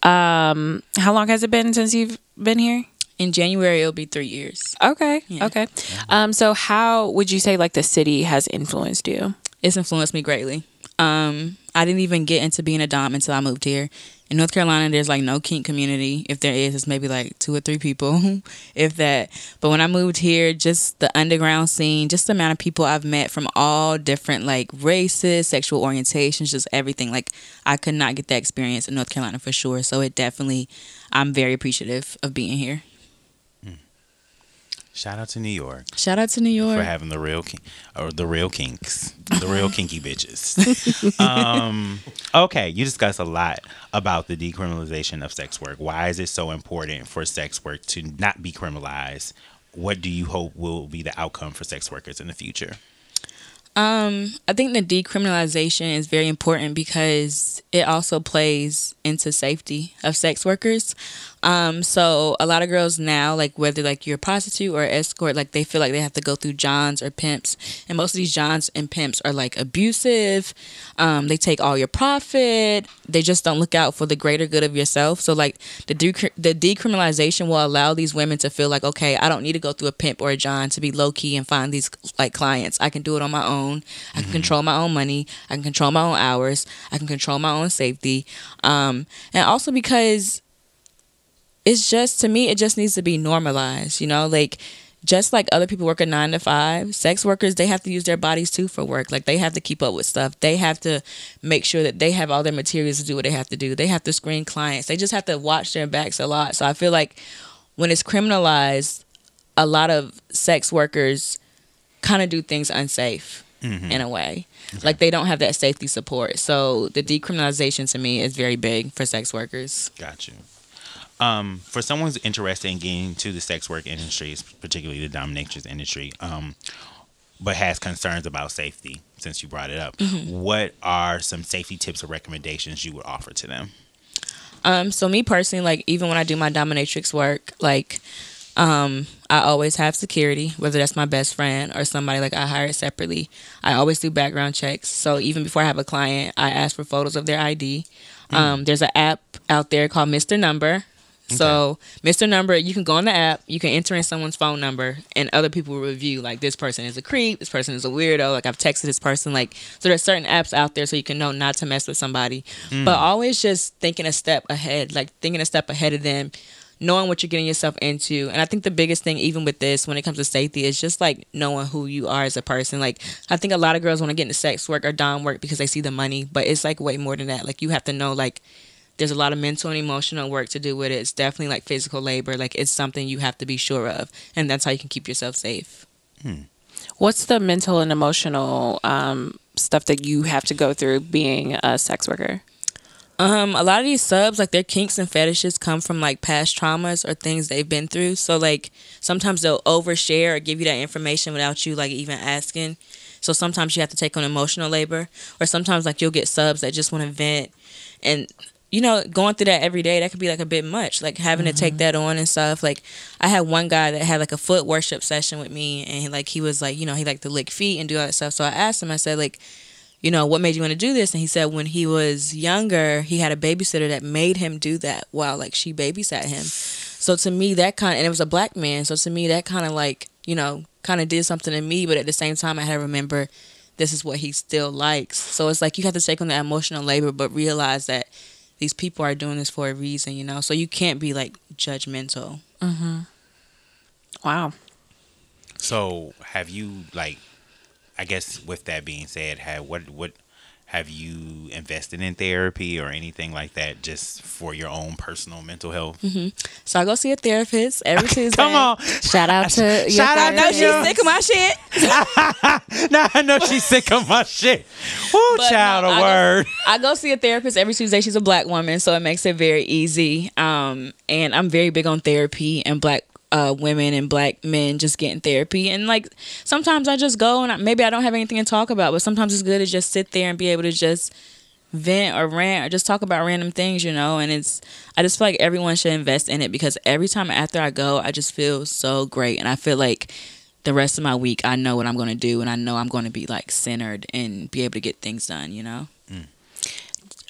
Um, how long has it been since you've been here? in january it'll be three years Okay, Yeah. okay. Um, so how would you say like the city has influenced you? it's influenced me greatly um i didn't even get into being a dom until i moved here in north carolina there's like no kink community. If there is it's maybe like two or three people if that. But when i moved here just the underground scene just the amount of people i've met from all different like races sexual orientations just everything. Like i could not get that experience in north carolina for sure. So it definitely i'm very appreciative of being here shout out to New York shout out to new york for having the real or the real kinks, the real kinky bitches. um, okay, you discuss a lot about the decriminalization of sex work. Why is it so important for sex work to not be criminalized? What do you hope will be the outcome for sex workers in the future? Um, I think the decriminalization is very important because it also plays into safety of sex workers. Um, so a lot of girls now, like whether like you're a prostitute or escort, like they feel like they have to go through johns or pimps, and most of these johns and pimps are like abusive. Um, they take all your profit. They just don't look out for the greater good of yourself. So like the decri- the decriminalization will allow these women to feel like, okay, I don't need to go through a pimp or a john to be low key and find these like clients. I can do it on my own. I can control my own money. I can control my own hours. I can control my own safety. Um, and also because it's just to me, it just needs to be normalized. You know, like just like other people work a nine to five, sex workers they have to use their bodies too for work. Like they have to keep up with stuff. They have to make sure that they have all their materials to do what they have to do. They have to screen clients. They just have to watch their backs a lot. So I feel like when it's criminalized, a lot of sex workers kind of do things unsafe mm-hmm. in a way. Like they don't have that safety support. So the decriminalization to me is very big for sex workers. Got you. Um, for someone who's interested in getting into the sex work industry, particularly the dominatrix industry, um, but has concerns about safety, since you brought it up, what are some safety tips or recommendations you would offer to them? Um, so me personally, like even when I do my dominatrix work, like um, I always have security, whether that's my best friend or somebody like I hire separately. I always do background checks. So even before I have a client, I ask for photos of their ID. Um, there's an app out there called Mr. Number. So Mr. Number, you can go on the app, you can enter in someone's phone number, and other people will review like this person is a creep, this person is a weirdo. Like I've texted this person, like so. There's certain apps out there so you can know not to mess with somebody, mm. but always just thinking a step ahead, like thinking a step ahead of them, knowing what you're getting yourself into. And I think the biggest thing, even with this, when it comes to safety, is just like knowing who you are as a person. Like I think a lot of girls want to get into sex work or dom work because they see the money, but it's like way more than that. Like you have to know like there's a lot of mental and emotional work to do with it. It's definitely like physical labor. Like it's something you have to be sure of, and that's how you can keep yourself safe. What's the mental and emotional um, stuff that you have to go through being a sex worker? Um, a lot of these subs, like their kinks and fetishes, come from like past traumas or things they've been through. So like sometimes they'll overshare or give you that information without you like even asking. So sometimes you have to take on emotional labor, or sometimes like you'll get subs that just want to vent, and you know, going through that every day, that could be like a bit much. Like having to take mm-hmm. that on and stuff. Like I had one guy that had like a foot worship session with me, and he, like he was like, you know, he liked to lick feet and do all that stuff. So I asked him, I said, like, you know, what made you want to do this? And he said when he was younger, he had a babysitter that made him do that while like she babysat him. So to me, that kind of, and it was a black man. So to me, that kind of like, you know, kind of did something to me. But at the same time, I had to remember this is what he still likes. So it's like you have to take on the emotional labor, but realize that these people are doing this for a reason, you know? So you can't be like judgmental. Mm-hmm. Wow. So, have you like? I guess with that being said, have what what have you invested in therapy or anything like that, just for your own personal mental health? So I go see a therapist every Tuesday. Come on, Shout out to your Shout out to No, therapist. she's sick of my shit. now I know she's sick of my shit. Woo, But child, no, a I go- word. I go see a therapist every Tuesday. She's a black woman, so it makes it very easy. Um, and I'm very big on therapy and black uh, women and black men just getting therapy. And like sometimes I just go and I, maybe I don't have anything to talk about, but sometimes it's good to just sit there and be able to just vent or rant or just talk about random things, you know. And it's I just feel like everyone should invest in it because every time after I go, I just feel so great, and I feel like the rest of my week I know what I'm going to do, and I know I'm going to be like centered and be able to get things done, you know.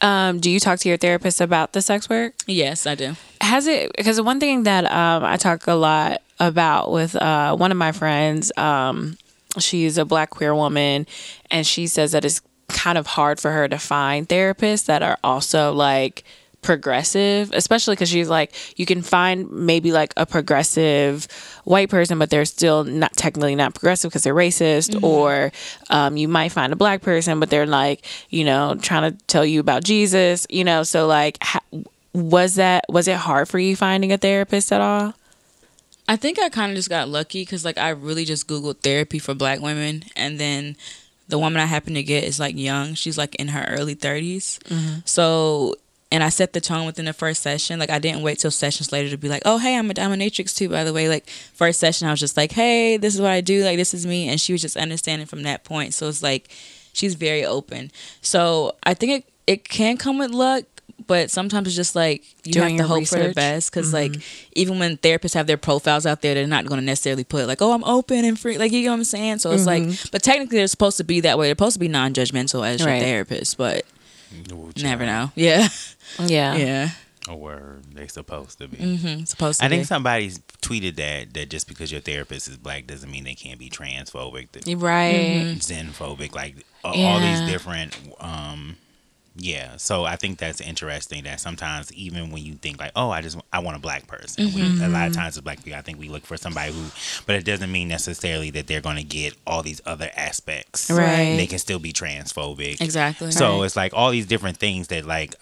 Um, do you talk to your therapist about the sex work? Yes, I do. Has it because one thing that um, I talk a lot about with uh, one of my friends, um, she's a black queer woman, and she says that it's kind of hard for her to find therapists that are also like progressive, especially because she's like, you can find maybe like a progressive white person, but they're still not technically not progressive because they're racist, or um, you might find a black person, but they're like, you know, trying to tell you about Jesus, you know, so like, ha- was that was it hard for you finding a therapist at all? I think I kind of just got lucky because like I really just googled therapy for black women, and then the woman I happened to get is like young. She's like in her early 30s. So, and I set the tone within the first session. Like I didn't wait till sessions later to be like, oh hey, I'm a dominatrix too. By the way, like first session I was just like, hey, this is what I do. Like this is me, and she was just understanding from that point. So it's like she's very open. So I think it it can come with luck. But sometimes it's just like you Doing have to hope for the best because like mm-hmm. even when therapists have their profiles out there, they're not going to necessarily put like, "Oh, I'm open and free." Like you know what I'm saying? So it's like, mm-hmm. but technically they're supposed to be that way. They're supposed to be non-judgmental as your therapist, but Ooh, never know. Yeah, Yeah. yeah, A word. They supposed to be. hmm supposed to. Be. I think be. somebody tweeted that that just because your therapist is black doesn't mean they can't be transphobic, Right. xenophobic, like uh, all these different. um Yeah, so I think that's interesting. That sometimes even when you think like, oh, I just I want a black person, we, mm-hmm. a lot of mm-hmm. times as black people, I think we look for somebody who, but it doesn't mean necessarily that they're going to get all these other aspects. Right. They can still be transphobic. exactly. So it's like all these different things that like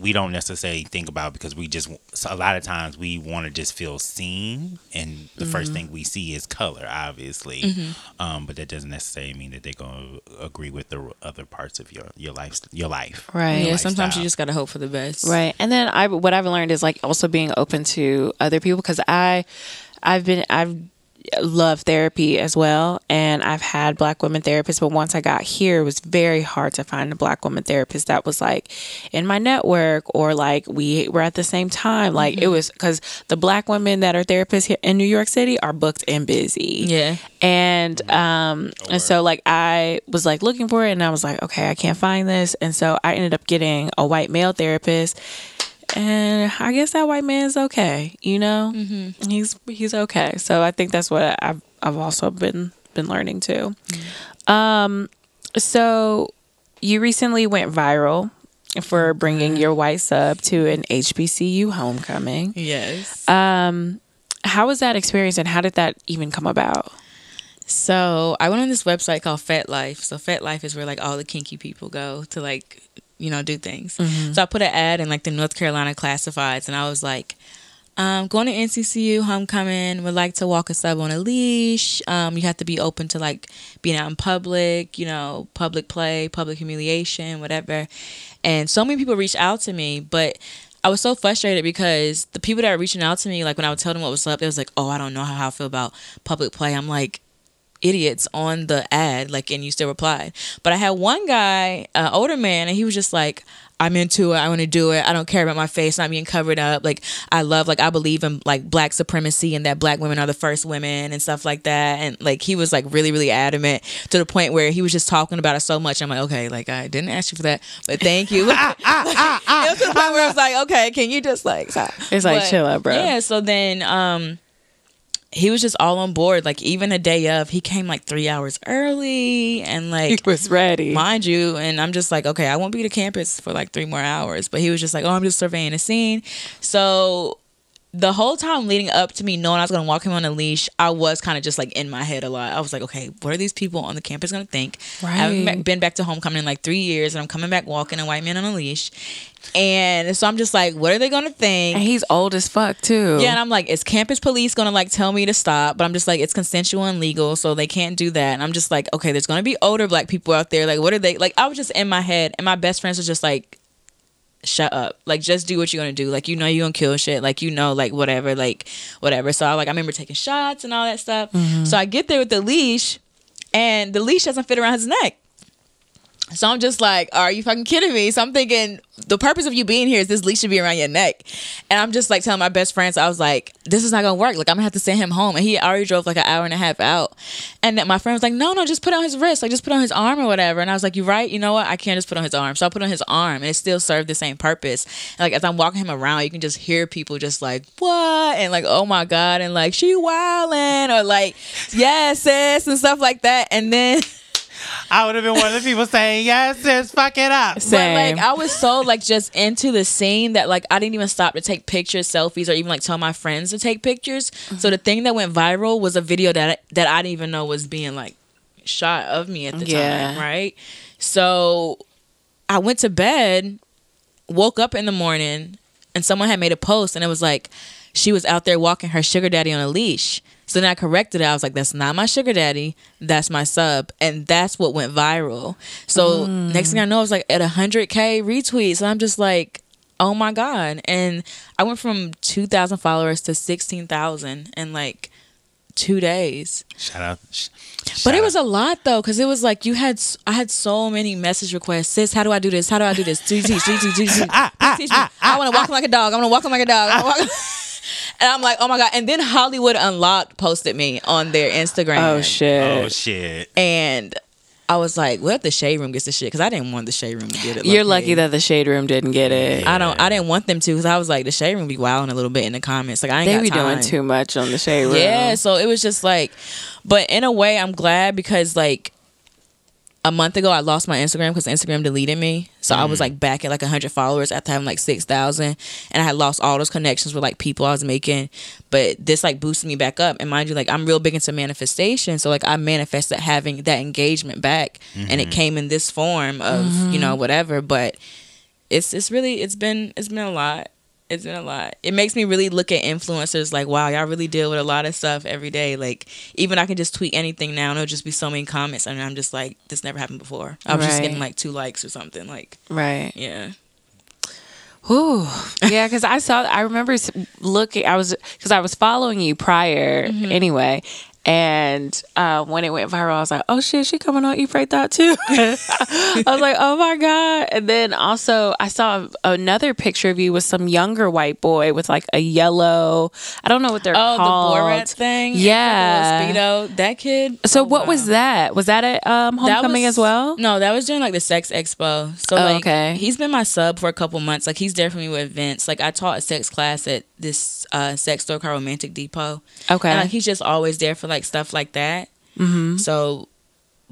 we don't necessarily think about because we just so a lot of times we want to just feel seen, and the first thing we see is color, obviously. Um, but that doesn't necessarily mean that they're going to agree with the other parts of your your life, your life. Right. yeah, sometimes you just gotta hope for the best. Right. And then I what I've learned is like also being open to other people because I I've been I've loved therapy as well and I've had black women therapists but once I got here it was very hard to find a black woman therapist that was like in my network or like we were at the same time. Like it was cuz the black women that are therapists here in New York City are booked and busy. Yeah. and um and so like I was like looking for it and I was like okay I can't find this. And so I ended up getting a white male therapist and I guess that white man's okay you know? Mm-hmm. he's he's okay. So I think that's what I've I've also been been learning too. Um so you recently went viral for bringing your white sub to an HBCU homecoming. Yes. Um, how was that experience and how did that even come about? So I went on this website called FetLife. So FetLife is where like all the kinky people go to like, you know, do things. So I put an ad in like the North Carolina classifieds and I was like, um, going to NCCU homecoming, would like to walk a sub on a leash. Um, you have to be open to like being out in public, you know, public play, public humiliation, whatever. And so many people reached out to me, but I was so frustrated because the people that were reaching out to me, like when I would tell them what was up, they was like, "Oh, I don't know how I feel about public play." I'm like, idiots on the ad, like, and you still replied. But I had one guy, an older man, and he was just like, I'm into it. I want to do it. I don't care about my face not being covered up. Like I love, like I believe in like black supremacy and that black women are the first women and stuff like that. And like he was like really, really adamant to the point where he was just talking about it so much. I'm like, okay, like I didn't ask you for that, but thank you. Ah, ah, ah, it was to the point where I was like, okay, can you just like stop? It's like, But, chill out, bro. Yeah. So then, um, he was just all on board. Like even a day of, he came like three hours early and like He was ready. mind you. And I'm just like, okay, I won't be to campus for like three more hours. But he was just like, oh, I'm just surveying the scene. So the whole time leading up to me knowing I was gonna walk him on a leash, I was kind of just like in my head a lot. I was like, okay, what are these people on the campus gonna think? Right. I haven't been back to homecoming in like three years, and I'm coming back walking a white man on a leash, and so I'm just like, what are they gonna think? and he's old as fuck too. Yeah, and I'm like, is campus police gonna like tell me to stop? But I'm just like, it's consensual and legal, so they can't do that. And I'm just like, okay, there's gonna be older black people out there. Like, what are they like? I was just in my head, and my best friends was just like, shut up, like just do what you're gonna do. Like, you know, you're gonna kill shit. Like, you know, like whatever, like whatever. So I like, I remember taking shots and all that stuff. Mm-hmm. So I get there with the leash, and the leash doesn't fit around his neck. So I'm just like, are you fucking kidding me? So I'm thinking the purpose of you being here is this leash should be around your neck. And I'm just like telling my best friends, I was like, this is not gonna work. Like I'm gonna have to send him home. And he already drove like an hour and a half out. And then my friend was like, no, no, just put on his wrist. Like just put on his arm or whatever. And I was like, you're right. You know what? I can't just put on his arm. So I put on his arm and it still served the same purpose. And like as I'm walking him around, you can just hear people just like, what? And like, oh my God. And like, she wildin' or like, yes, sis, and stuff like that. And then I would have been one of the people saying, yes, sis, fuck it up. Same. But like I was so like just into the scene that like I didn't even stop to take pictures, selfies, or even like tell my friends to take pictures. So the thing that went viral was a video that that I didn't even know was being like shot of me at the Yeah. time, right? So I went to bed, woke up in the morning, and someone had made a post, and it was like she was out there walking her sugar daddy on a leash. So then I corrected it. I was like, "That's not my sugar daddy. That's my sub," and that's what went viral. So mm. next thing I know, I was like at hundred k retweets, and I'm just like, "Oh my god!" And I went from two thousand followers to sixteen thousand in like two days. Shout out. sh- But it was a lot though, because it was like you had I had so many message requests. Sis, how do I do this? How do I do this? Teach, teach, teach, teach, teach, teach. Teach me. Ah, ah, I want to walk ah. like a dog. I want to walk like a dog. I wanna walk- and I'm like, oh my god! And then Hollywood Unlocked posted me on their Instagram. oh shit. Oh, shit. And I was like, what if the shade room gets the shit? Because I didn't want the shade room to get it. You're lucky that the shade room didn't get it. I don't. I didn't want them to because I was like, the shade room be wilding a little bit in the comments. Like I ain't They got be time. doing too much on the shade room. Yeah, so it was just like, but in a way, I'm glad because like a month ago, I lost my Instagram because Instagram deleted me. So I was mm. like back at like 100 followers after having like 6,000. And I had lost all those connections with like people I was making. But this like boosted me back up. And mind you, like I'm real big into manifestation. So like I manifested having that engagement back. And it mm-hmm. came in this form of, you know, mm-hmm. whatever. But it's it's really it's been it's been a lot. It's been a lot. It makes me really look at influencers like, wow, y'all really deal with a lot of stuff every day. Like, even I can just tweet anything now, and it'll just be so many comments, and I'm just like, this never happened before. I was just getting like two likes or something. Like, Right. yeah, Whew. Yeah, because I saw. I remember looking. I was because I was following you prior Mm-hmm. anyway, and uh, when it went viral, I was like, "Oh shit, she coming on Eat Pray Thot too." I was like, "Oh my god!" And then also, I saw another picture of you with some younger white boy with like a yellow. I don't know what they're called. oh, called. the Borat thing, Yeah. Speedo. That kid. So oh, what was that? Was that at um, homecoming was- as well? No, that was during like the sex expo. So Oh, like okay. he's been my sub for a couple months. Like he's there for me with events. Like I taught a sex class at this uh, sex store called Romantic Depot. Okay. And like he's just always there for like stuff like that. mm-hmm. So,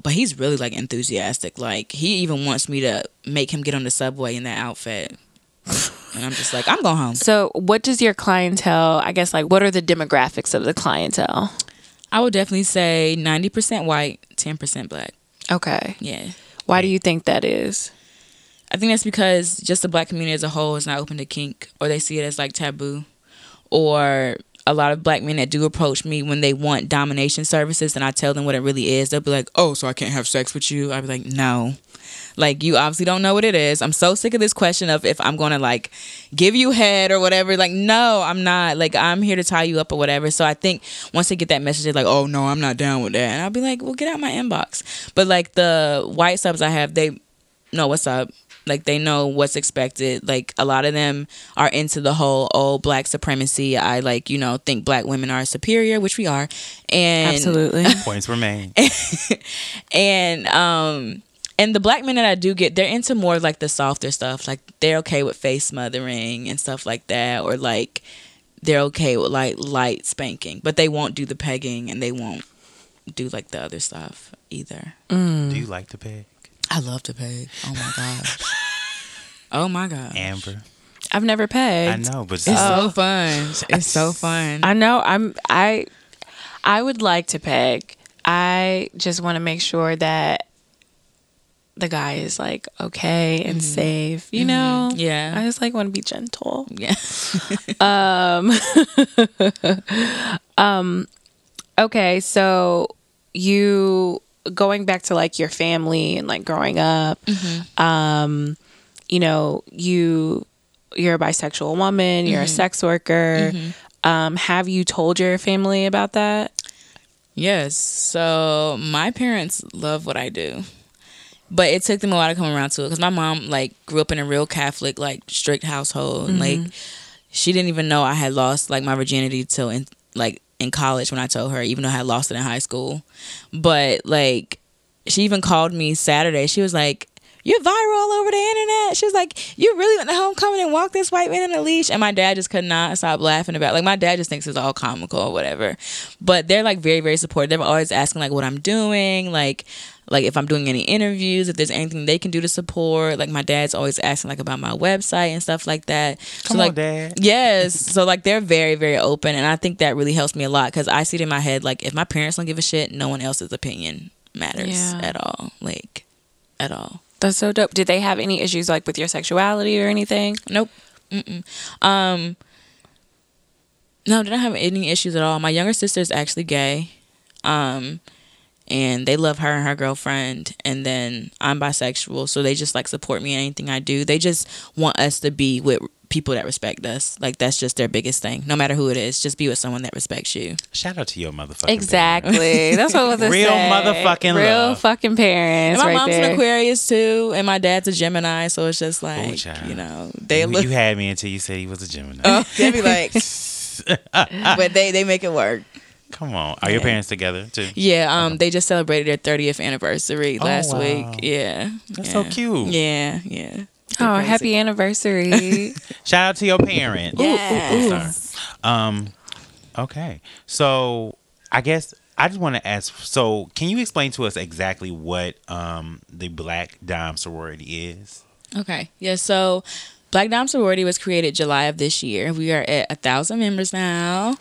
but he's really like enthusiastic. Like he even wants me to make him get on the subway in that outfit. and I'm just like, I'm going home. So what does your clientele? I guess like what are the demographics of the clientele? I would definitely say 90% white, 10% black. Okay. Yeah. Why do you think that is? I think that's because just the black community as a whole is not open to kink or they see it as like taboo. Or a lot of black men that do approach me when they want domination services and I tell them what it really is, they'll be like, Oh, so I can't have sex with you? I'd be like, No. Like you obviously don't know what it is. I'm so sick of this question of if I'm gonna like give you head or whatever. Like, no, I'm not. Like I'm here to tie you up or whatever. So I think once they get that message, they're like, oh no, I'm not down with that. And I'll be like, well, get out my inbox. But like the white subs I have, they know what's up. Like they know what's expected. Like a lot of them are into the whole oh black supremacy. I like you know think black women are superior, which we are, and Absolutely. Points were made. and um and the black men that I do get, they're into more like the softer stuff. Like they're okay with face smothering and stuff like that, or like they're okay with like light spanking, but they won't do the pegging and they won't do like the other stuff either. Do you like to peg? I love to peg. Oh my gosh. Oh my god, Amber. I've never pegged. I know, but It's so fun. It's so fun. I know. I'm. I. I would like to peg. I just want to make sure that the guy is like okay and safe. You know. Yeah. I just like want to be gentle. yeah. Um okay, so you going back to like your family and like growing up, um, you know, you you're a bisexual woman, you're a mm-hmm. sex worker. Mm-hmm. Um, have you told your family about that? Yes. So my parents love what I do. But it took them a while to come around to it because my mom like grew up in a real Catholic like strict household. and Like mm-hmm. she didn't even know I had lost like my virginity till in like in college when I told her, even though I had lost it in high school. But like she even called me Saturday. She was like, You're viral all over the internet. She was like, You really went to homecoming and walked this white man in a leash. And my dad just could not stop laughing about like my dad just thinks it's all comical or whatever. But they're like very, very supportive. They're always asking like what I'm doing, like like if I'm doing any interviews, if there's anything they can do to support. Like my dad's always asking like about my website and stuff like that. Come so, on, like, Dad. Yes. So like they're very very open, and I think that really helps me a lot because I see it in my head like if my parents don't give a shit, no one else's opinion matters Yeah. at all. Like at all. That's so dope. Did they have any issues like with your sexuality or anything? Nope. Mm-mm. Um. No, don't have any issues at all. My younger sister is actually gay. Um. And they love her and her girlfriend, and then I'm bisexual, so they just like support me in anything I do. They just want us to be with people that respect us. Like that's just their biggest thing. No matter who it is, just be with someone that respects you. Shout out to your motherfucking parents. Exactly. That's what I was gonna Real say. motherfucking real love. fucking parents. And my right mom's there. an Aquarius too, and my dad's a Gemini, so it's just like child. you know they You, look. you had me until you said he was a Gemini. Oh, they be like, but they they make it work. Come on. Are your parents together too? Yeah, um, they just celebrated their 30th anniversary Oh, last wow. week. Yeah, That's yeah. so cute. Yeah, yeah. Oh, Crazy. happy anniversary. Shout out to your parents. Yes. Sorry. Um, okay. So I guess I just want to ask. So can you explain to us exactly what um the Black Dom sorority is? Okay. Yeah. So, Black Dom Sorority was created July of this year. We are at a thousand members now.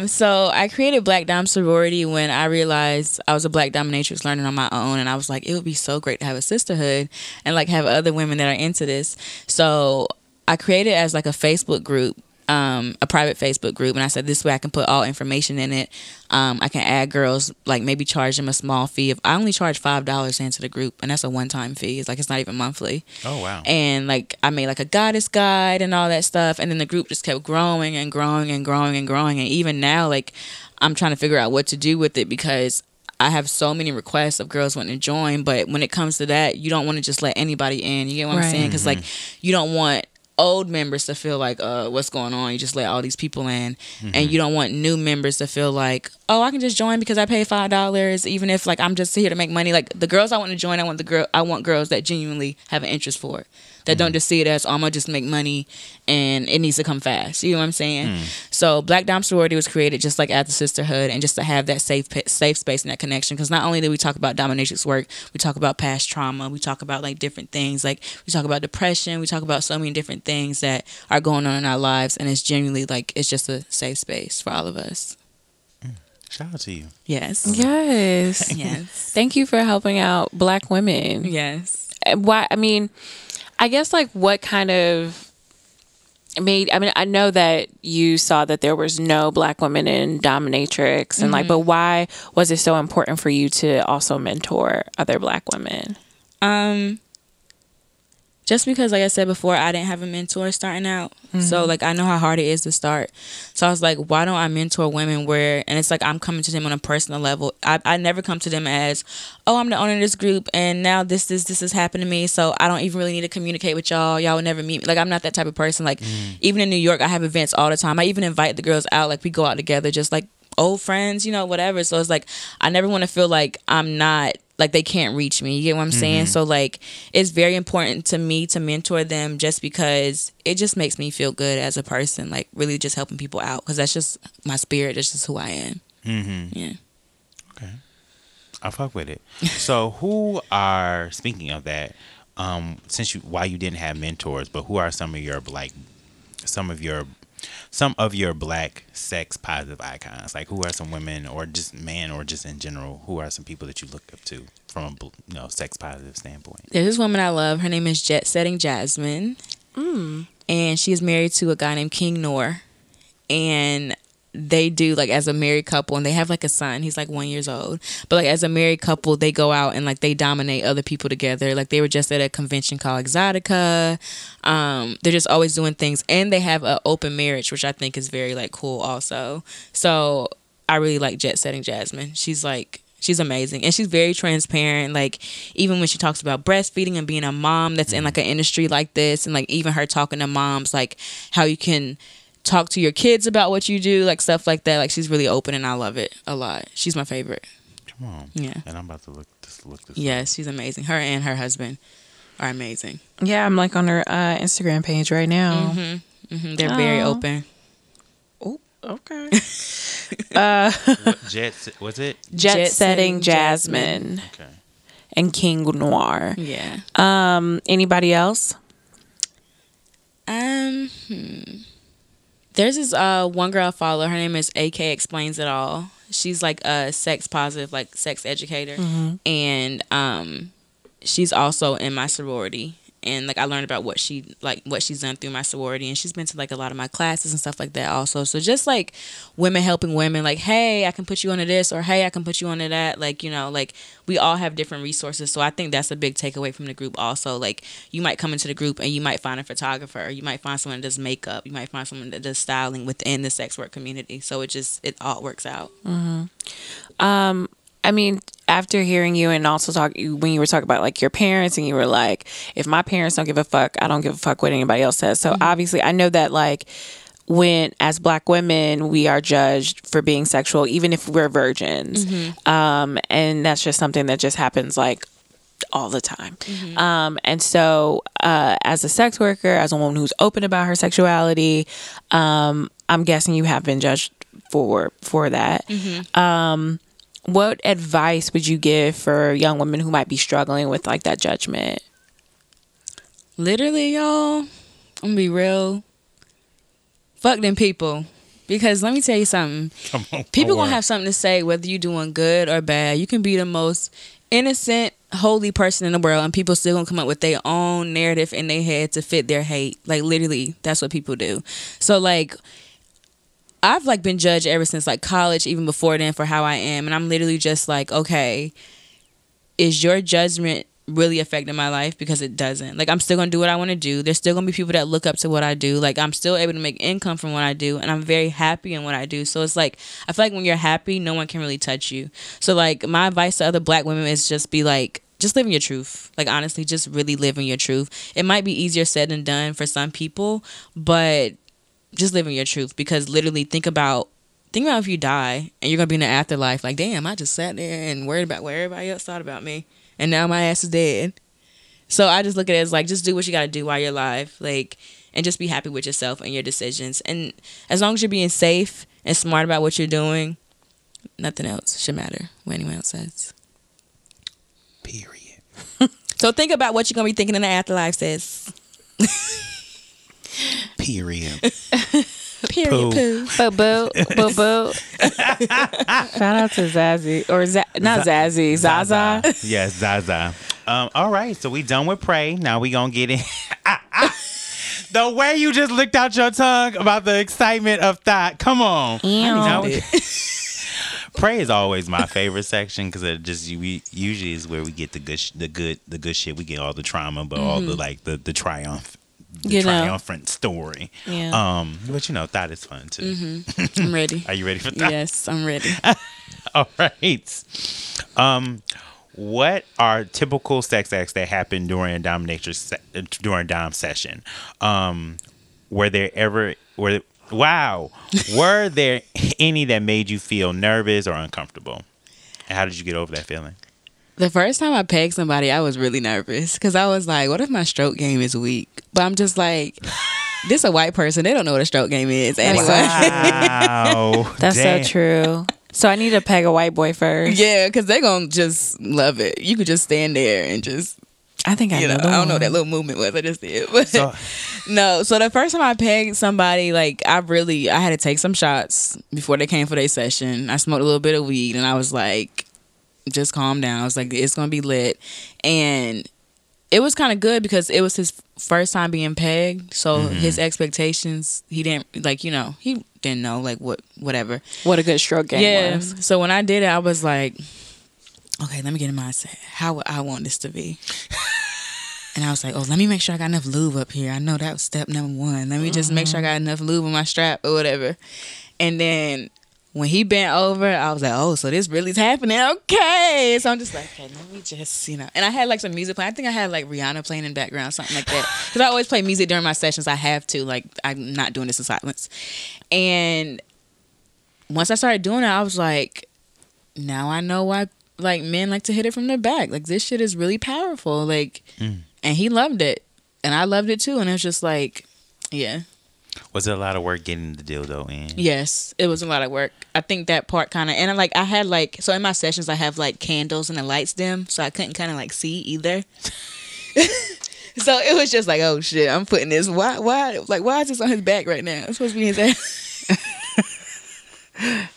Um, so I created Black Dom Sorority when I realized I was a Black dominatrix learning on my own, and I was like, it would be so great to have a sisterhood and like have other women that are into this. So I created it as like a Facebook group, um, a private Facebook group, and I said this way I can put all information in it. Um, I can add girls, like maybe charge them a small fee. If I only charge five dollars into the group, and that's a one-time fee. It's like it's not even monthly Oh wow. and like I made like a goddess guide and all that stuff and then the group just kept growing and growing and growing and growing and even now like I'm trying to figure out what to do with it because I have so many requests of girls wanting to join but when it comes to that you don't want to just let anybody in you get what I'm saying because like you don't want old members to feel like uh what's going on? You just let all these people in and you don't want new members to feel like oh i can just join because i pay five dollars even if like i'm just here to make money. Like the girls i want to join i want the girl i want girls that genuinely have an interest for. it that don't mm. just see it as oh, i'm gonna just make money and it needs to come fast. You know what i'm saying? Mm. So black dom sorority was created just like at the sisterhood and just to have that safe safe space and that connection. Because not only do we talk about dominatrix work we talk about past trauma we talk about like different things. Like we talk about depression we talk about so many different things that are going on in our lives and it's genuinely like it's just a safe space for all of us. Mm. Shout out to you. yes. Yes. yes. Thank you for helping out black women. yes. Why I mean, I guess like what kind of made I mean, I know that you saw that there was no black women in dominatrix and like but why was it so important for you to also mentor other black women? Um, just because, like I said before, I didn't have a mentor starting out, so mm-hmm. like I know how hard it is to start. So I was like, why don't I mentor women where? And it's like I'm coming to them on a personal level. I, I never come to them as, oh, I'm the owner of this group, and now this this this has happened to me, so I don't even really need to communicate with y'all. Y'all would never meet me. Like I'm not that type of person. Like mm. even in New York, I have events all the time. I even invite the girls out. Like we go out together, just like old friends, you know, whatever. So it's like I never want to feel like I'm not like they can't reach me. You get what I'm saying? So like it's very important to me to mentor them just because it just makes me feel good as a person, like really just helping people out because that's just my spirit. That's just who I am. Mm-hmm. Yeah. Okay. I fuck with it. so who are speaking of that, um, since you why you didn't have mentors, but who are some of your like some of your some of your black sex positive icons? Like who are some women or just men or just in general, who are some people that you look up to from a you know, sex positive standpoint? There's this woman I love. Her name is Jet Setting Jasmine. Mm. And she is married to a guy named King Noor. And they do like as a married couple and they have like a son. He's like one years old. But like as a married couple, they go out and like they dominate other people together. Like they were just at a convention called Exxxotica. Um, they're just always doing things. And they have an open marriage, which I think is very like cool also. So I really like Jet Setting Jasmine. She's like she's amazing and she's very transparent like even when she talks about breastfeeding and being a mom that's in like an industry like this and like even her talking to moms like how you can talk to your kids about what you do like stuff like that like she's really open and i love it a lot she's my favorite Come on. Yeah. And I'm about to look this look this up. yes she's amazing her and her husband are amazing Yeah, I'm like on her uh, Instagram page right now. hmm they're very open Oh, okay. What Jet was it? Jet, Jet setting Setting Jasmine, Okay. and King Noir. yeah Um, anybody else? Um, hmm. There's this uh one girl I follow. Her name is AK Explains It All. She's like a sex positive, like sex educator, and um, she's also in my sorority. And like I learned about what she like what she's done through my sorority, and she's been to like a lot of my classes and stuff like that also. So just like women helping women, like hey, I can put you onto this, or hey, I can put you onto that. Like you know, like we all have different resources. So I think that's a big takeaway from the group. Also, like you might come into the group and you might find a photographer, you might find someone that does makeup, you might find someone that does styling within the sex work community. So it just it all works out. Mm-hmm. Um, I mean, after hearing you and also talk when you were talking about like your parents and you were like, if my parents don't give a fuck, I don't give a fuck what anybody else says. So obviously, I know that like when as black women we are judged for being sexual even if we're virgins. Um and that's just something that just happens like all the time. Um and so uh as a sex worker as a woman who's open about her sexuality um i'm guessing you have been judged for for that. Um what advice would you give for young women who might be struggling with like that judgment Literally, y'all, I'm gonna be real. Fuck them people. Because let me tell you something. Come on. People gonna have something to say whether you're doing good or bad. You can be the most innocent, holy person in the world, and people still gonna come up with their own narrative in their head to fit their hate. Like literally, that's what people do. So like, I've like been judged ever since like college, even before then, for how I am, and I'm literally just like, okay, is your judgment really affecting my life? Because it doesn't. Like i'm still gonna do what i want to do. There's still gonna be people that look up to what i do. Like i'm still able to make income from what i do and i'm very happy in what i do. So it's like i feel like when you're happy no one can really touch you. So like my advice to other black women is just be like just living your truth. Like honestly just really living your truth. It might be easier said than done for some people but just living your truth because literally think about think about if you die and you're gonna be in the afterlife like damn i just sat there and worried about what everybody else thought about me and now my ass is dead. So i just look at it as like just do what you gotta do while you're alive like and just be happy with yourself and your decisions. And as long as you're being safe and smart about what you're doing nothing else should matter what anyone else says. Period. so think about what you're gonna be thinking in the afterlife sis Period. period Poo. poo. Boo boo boo boo. Shout out to Zazzy or Z- not Zazzy, Zaza. yes, Zaza. Um, all right, so we done with pray. Now we gonna get in. Ah, ah. the way you just licked out your tongue about the excitement of that. Come on. Now we- Pray is always my favorite section because it just we, usually is where we get the good, sh- the good, the good shit. We get all the trauma, but all the like the the triumph, the Mm-hmm. You know. triumphant story. Yeah. Um, but you know, that is fun too. I'm ready. Are you ready for that? yes, I'm ready. All right. Um, what are typical sex acts that happen during a dominatrix se- during dom session? Um, were there ever were wow were there any that made you feel nervous or uncomfortable? And how did you get over that feeling? The first time I pegged somebody, I was really nervous because I was like, "What if my stroke game is weak?" But I'm just like, "This a white person. They don't know what a stroke game is anyway." Wow, That's Damn. so true. So I need to peg a white boy first. yeah, because they're gonna just love it. You could just stand there and just, I think I you know. know, I don't know what that little movement was. I just did, but So, no. So the first time I pegged somebody, like I really, I had to take some shots before they came for their session. I smoked a little bit of weed, and I was like, just calm down. It's like, it's gonna be lit, and it was kind of good because it was his first time being pegged. So mm-hmm. his expectations, he didn't like, you know, he didn't know like what, whatever. What a good stroke game yeah. was. So when I did it, I was like, okay, let me get in my mindset. How would I want this to be? And I was like, oh, let me make sure I got enough lube up here. I know that was step number one. Let me just make sure I mm-hmm. got enough lube on my strap or whatever. And then when he bent over, I was like, oh, so this really is happening. Okay. So I'm just like, okay, let me just, you know. And I had like some music playing. I think I had like Rihanna playing in the background, something like that. Because I always play music during my sessions. I have to. Like, I'm not doing this in silence. And once I started doing it, I was like, now I know why like men like to hit it from the back. Like this shit is really powerful. Like Mm. and he loved it. And I loved it too. And it was just like, yeah. Was it a lot of work getting the dildo in? Yes. It was a lot of work. I think that part kinda and I, like I had like so in my sessions I have like candles and the lights dim, so I couldn't kinda like see either. so it was just like, oh shit, I'm putting this why why like why is this on his back right now? It's supposed to be his ass.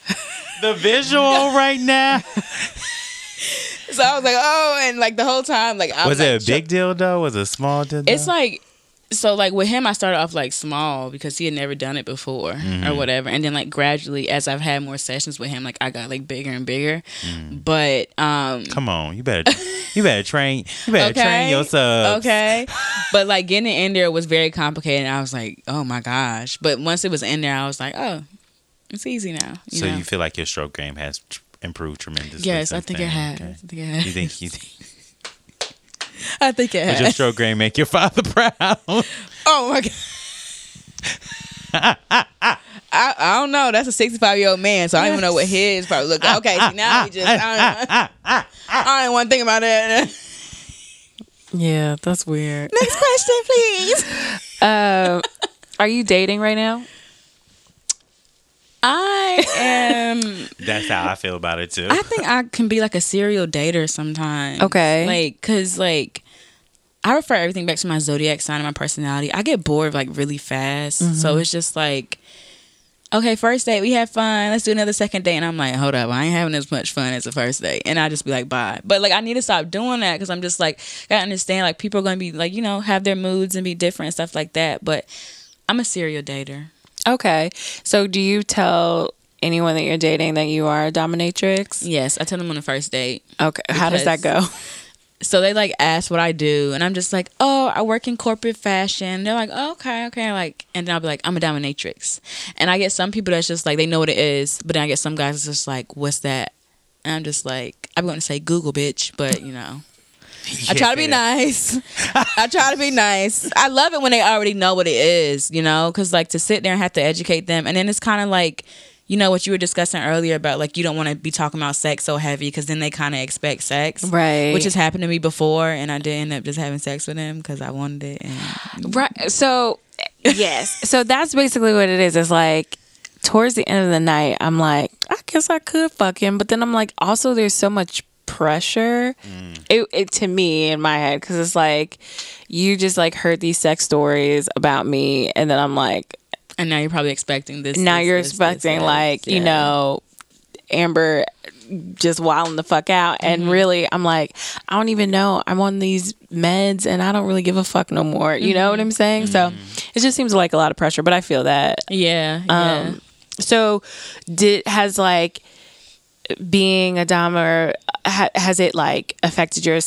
The visual right now So I was like, oh, and like the whole time, like I was like, it a big dildo? Was it a small dildo? It's like so like with him I started off like small because he had never done it before or whatever. And then like gradually as I've had more sessions with him, like I got like bigger and bigger. But um Come on, you better you better train you better train Okay. your subs. Okay. But like getting it in there was very complicated. I was like, oh my gosh. But once it was in there, I was like, oh, it's easy now. You so know? you feel like your stroke game has improved tremendously? Yes, I think it has. Okay. I think it has. You think you think I think it does your has. stroke game make your father proud? Oh my god. I, I don't know. That's a 65 year old man, so I don't even know what his probably look. like. Okay, see, now he just. I don't, I don't want to think about it. Yeah, that's weird. Next question, please. uh, are you dating right now? I am. That's how I feel about it too. I think I can be like a serial dater sometimes. Okay. Like, cause like. I refer everything back to my zodiac sign and my personality. I get bored like really fast. Mm-hmm. So it's just like, okay, first date, we had fun. Let's do another second date. And I'm like, hold up, I ain't having as much fun as the first date. And I just be like, bye. But like, I need to stop doing that because I'm just like, I understand like people are going to be like, you know, have their moods and be different and stuff like that. But I'm a serial dater. Okay. So do you tell anyone that you're dating that you are a dominatrix? Yes, I tell them on the first date. Okay. How does that go? so they like ask what I do, and I'm just like, oh, I work in corporate fashion. They're like, oh, okay, okay, like, and then I'll be like, I'm a dominatrix, and I get some people that's just like they know what it is, but then I get some guys that's just like, what's that? And I'm just like, I'm going to say Google, bitch, but you know. I try to be nice. I try to be nice. I love it when they already know what it is, you know, because like to sit there and have to educate them, and then it's kind of like, you know, what you were discussing earlier about like you don't want to be talking about sex so heavy because then they kind of expect sex, Right. Which has happened to me before, and I did end up just having sex with him because I wanted it. And Right. So, yes. So that's basically what it is. It's like towards the end of the night, I'm like, I guess I could fuck him, but then I'm like, also there's so much pressure. It, it to me in my head because it's like you just like heard these sex stories about me, and then I'm like, and now you're probably expecting this. now this, you're this, this, expecting this. like you know amber just wilding the fuck out and Mm-hmm. really i'm like i don't even know i'm on these meds and i don't really give a fuck no more you know Mm-hmm. what i'm saying so it just seems like a lot of pressure but i feel that Yeah, yeah. um so did has like being a dom or ha- has it like affected your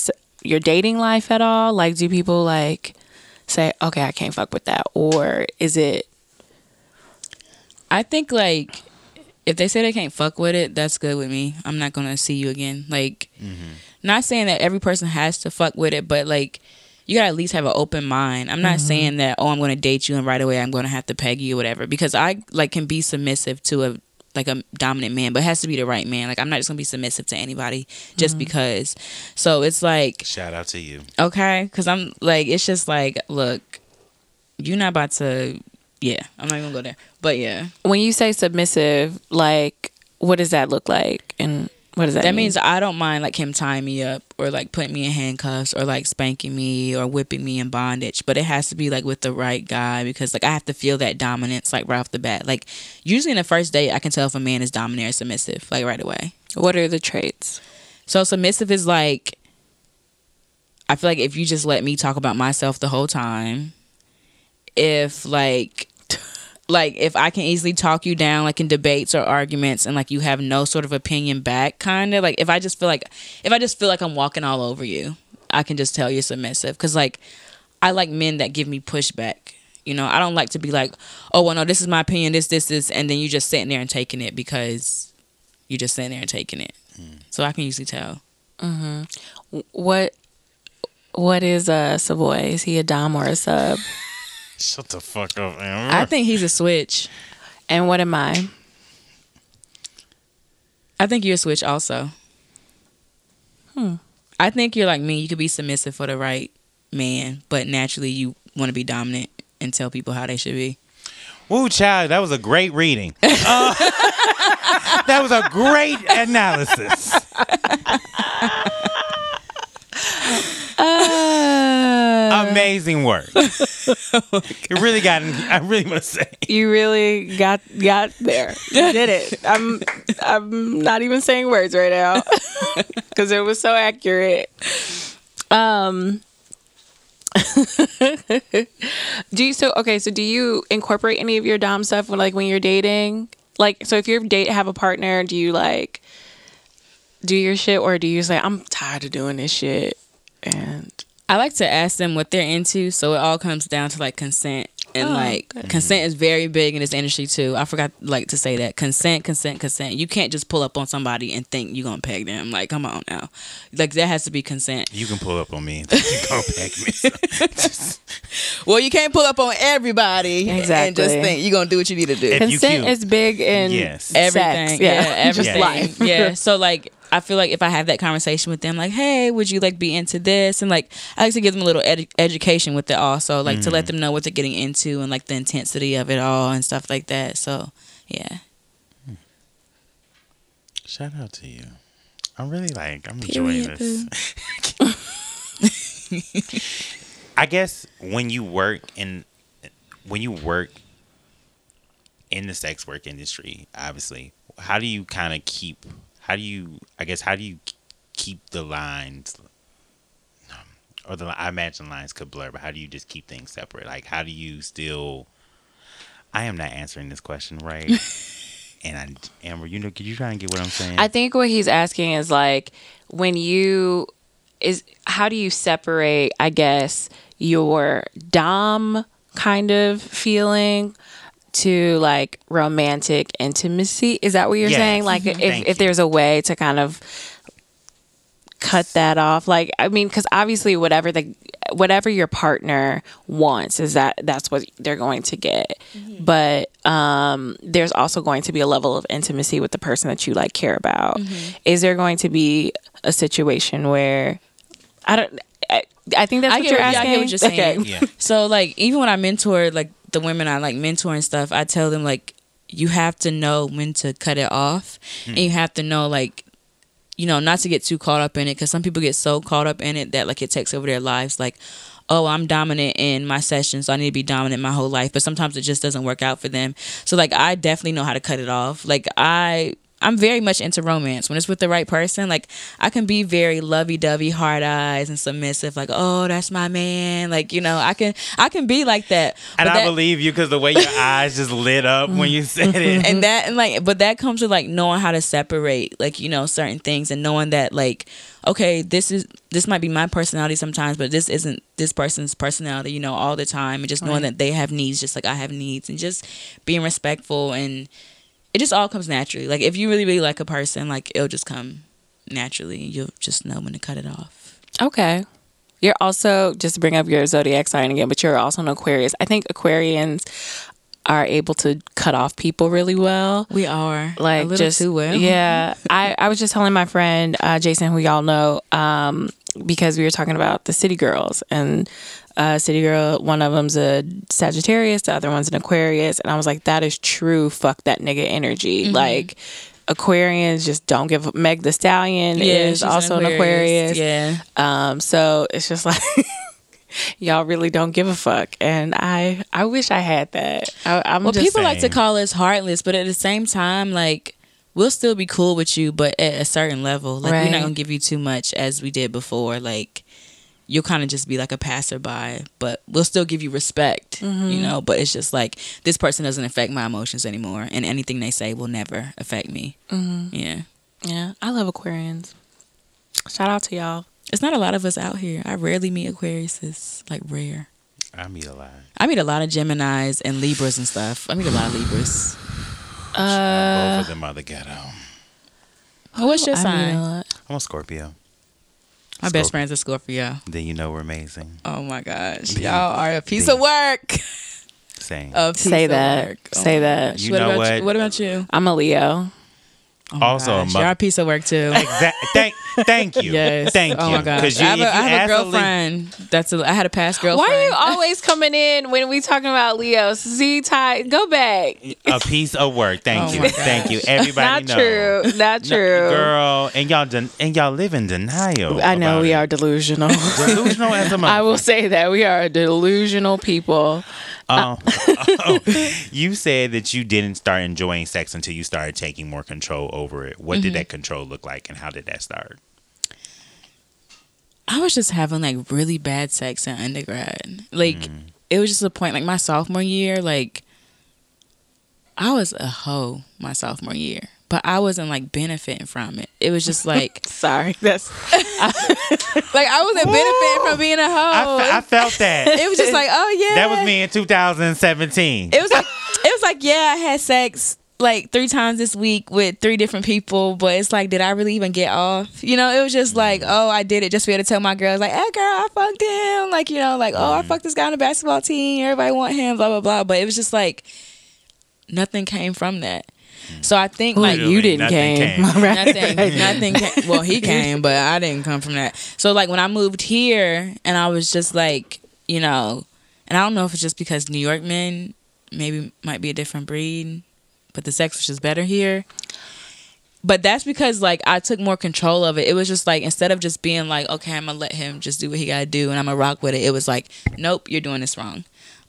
your dating life at all? Like, do people like say, okay, I can't fuck with that, or is it? I think like if they say they can't fuck with it, that's good with me. I'm not gonna see you again. Like, mm-hmm. not saying that every person has to fuck with it, but like you gotta at least have an open mind. I'm not mm-hmm. saying that oh I'm gonna date you and right away I'm gonna have to peg you or whatever because I like can be submissive to a like a dominant man, but it has to be the right man. Like I'm not just gonna be submissive to anybody just mm-hmm. because. So it's like Shout out to you. okay, because I'm like it's just like look, you're not about to. Yeah, I'm not gonna go there. But yeah, When you say submissive, like, what does that look like, and what does that? that mean? means I don't mind like him tying me up or like putting me in handcuffs or like spanking me or whipping me in bondage. But it has to be like with the right guy because like I have to feel that dominance like right off the bat. Like usually in the first date, I can tell if a man is dominant or submissive like right away. what are the traits? So submissive is like I feel like if you just let me talk about myself the whole time, if like like if I can easily talk you down like in debates or arguments and like you have no sort of opinion back kind of like if I just feel like if I just feel like I'm walking all over you, I can just tell you're submissive cuz like I like men that give me pushback. You know, I don't like to be like, "Oh, well no, this is my opinion, this this this," and then you just sitting there and taking it because you're just sitting there and taking it. Hmm. So I can usually tell. Mm-hmm. What what is a Savoy? Is he a dom or a sub? Shut the fuck up, man. I think he's a switch. And what am I? I think you're a switch also. Hmm. I think you're like me. You could be submissive for the right man, but naturally you want to be dominant and tell people how they should be. Woo, child, that was a great reading. Uh, that was a great analysis. Uh, Amazing work. It really got. I really must say. you really got got there. You did it. I'm I'm not even saying words right now because it was so accurate. Um. do you so okay? So do you incorporate any of your dom stuff when like when you're dating? Like, so if you're date have a partner, do you like do your shit or do you say I'm tired of doing this shit and I like to ask them what they're into, so it all comes down to like consent. And Oh, like good. consent is very big in this industry too. I forgot like to say that. Consent, consent, consent. You can't just pull up on somebody and think you're gonna peg them. Like, come on now. Like that has to be consent. You can pull up on me. You go back me. Well, you can't pull up on everybody exactly. and just think you're gonna do what you need to do. If consent is big in Yes. everything. sex. Yeah, Yeah, everything. just life. yeah. So like I feel like if I have that conversation with them, like, hey, would you like be into this? And like I like to give them a little edu- education with it also, like to let mm. them know what they're getting into and like the intensity of it all and stuff like that. So yeah. Shout out to you. I'm really like I'm enjoying this. I guess when you work in when you work in the sex work industry, obviously, how do you kind of keep how do you I guess how do you keep the lines um, or the I imagine lines could blur, but how do you just keep things separate? Like how do you still I am not answering this question right. and I, Amber, you know, could you try and get what I'm saying? I think what he's asking is like when you is how do you separate, I guess, your dom kind of feeling to like romantic intimacy? Is that what you're Yes. saying? Like mm-hmm. if Thank if you. there's a way to kind of cut that off like i mean because obviously whatever the whatever your partner wants is that that's what they're going to get mm-hmm. but um there's also going to be a level of intimacy with the person that you like care about mm-hmm. is there going to be a situation where i don't i, I think that's I what get you're what- yeah, I asking get what you're saying. yeah. So like even when I mentor like the women I like mentor and stuff, I tell them like you have to know when to cut it off, and you have to know like you know not to get too caught up in it because some people get so caught up in it that like it takes over their lives. Like oh I'm dominant in my sessions, so I need to be dominant my whole life, but sometimes it just doesn't work out for them. So like I definitely know how to cut it off. Like I I'm very much into romance when it's with the right person. Like I can be very lovey dovey, hard eyes, and submissive. Like, oh, that's my man. Like you know, I can I can be like that. And But I that- believe you because the way your eyes just lit up when you said it. and that and like but that comes with like knowing how to separate like you know certain things and knowing that like okay this is this might be my personality sometimes but this isn't this person's personality you know all the time and just knowing Right. that they have needs just like i have needs and just being respectful and it just all comes naturally like if you really really like a person like it'll just come naturally you'll just know when to cut it off Okay. You're also just bring up your zodiac sign again, but you're also an Aquarius. I think Aquarians are able to cut off people really well. we are Like a little just too well Yeah. I, I was just telling my friend uh, Jason, who y'all know, um, because we were talking about the City Girls and uh, City Girl. One of them's a Sagittarius, the other one's an Aquarius, and I was like, that is true. Fuck that nigga energy. Mm-hmm. Like. Aquarians just don't give Meg the Stallion is also an Aquarius. yeah Um, so it's just like y'all really don't give a fuck, and I I wish I had that. I, I'm Well, people like to call us heartless, but at the same time, like we'll still be cool with you, but at a certain level. Like we're not gonna give you too much as we did before. Like you'll kind of just be like a passerby, but we'll still give you respect, you know. But it's just like this person doesn't affect my emotions anymore, and anything they say will never affect me. Yeah, yeah. I love Aquarians. Shout out to y'all. it's not a lot of us out here. I rarely meet Aquariuses, like rare. I meet a lot. I meet a lot of Gemini's and Libras and stuff. I meet a lot of Libras. Uh, Both of them are the ghetto. Oh, what's your I sign? I'm a Scorpio. My Scorpio. best friend's a Scorpio. Then you know we're amazing. Oh my gosh, The- y'all are a piece the- of work. Same. A piece Say of that. work. Oh Say my that. gosh. You what know about what? You? What about you? I'm a Leo. Oh my Also a gosh, mo- you're a piece of work too. Exact. Thank, thank you. Yes. Thank oh you. my gosh. 'Cause you- I have if a, I you have a ask Lee- girlfriend. That's a. I had a past girlfriend. Why are you always coming in when we talking about Leos? Z Ty, go back. a piece of work. Thank Oh you. Thank you. Everybody Not know. true. Not No, true. girl. And y'all den- and y'all live in denial. I know we it. are delusional. delusional as a I will say that we are delusional people. Um, oh, you said that you didn't start enjoying sex until you started taking more control over it. What Mm-hmm. did that control look like, and how did that start? I was just having like really bad sex in undergrad. Like Mm. it was just a point. Like my sophomore year, like I was a hoe my sophomore year, but I wasn't like benefiting from it. It was just like Sorry, that's like I wasn't benefiting from being a hoe. I, fe- I felt that. it was just like, oh yeah, that was me in 2017. It was like it was like yeah, I had sex like three times this week with three different people, but it's like, did I really even get off? You know, it was just like, mm. oh, I did it just for you to tell my girls, like, hey girl, I fucked him. Like, you know, like, oh, I mm. fucked this guy on the basketball team. Everybody want him, blah blah blah. But it was just like nothing came from that. So I think like like Literally you didn't nothing came. came. nothing. Nothing came, well he came but i didn't come from that. So like when i moved here and i was just like you know and i don't know if it's just because new york men maybe might be a different breed but the sex was just better here. But that's because like i took more control of it. It was just like instead of just being like okay i'm gonna let him just do what he gotta do and i'm gonna rock with it it was like nope you're doing this wrong.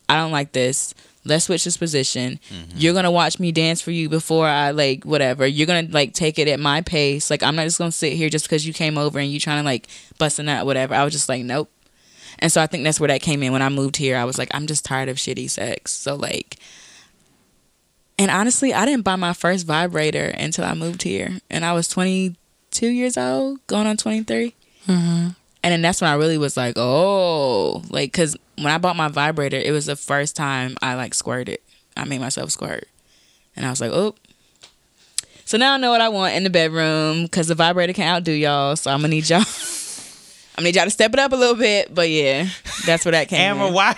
I don't like this let's switch this position. Mm-hmm. You're gonna watch me dance for you before i like whatever. You're gonna like take it at my pace. Like i'm not just gonna sit here just because you came over and you trying to like bust a nut whatever. I was just like nope. And so i think that's where that came in. When i moved here i was like i'm just tired of shitty sex. So like and honestly i didn't buy my first vibrator until i moved here. And i was 22 years old going on 23 mm-hmm. and then that's when I really was like, oh, like, cause when I bought my vibrator, it was the first time I like squirted. I made myself squirt, and I was like, oh. So now I know what I want in the bedroom, cause the vibrator can outdo y'all. So I'm gonna need y'all. I'm gonna need y'all to step it up a little bit, but yeah, that's where that came. Amber, in. why?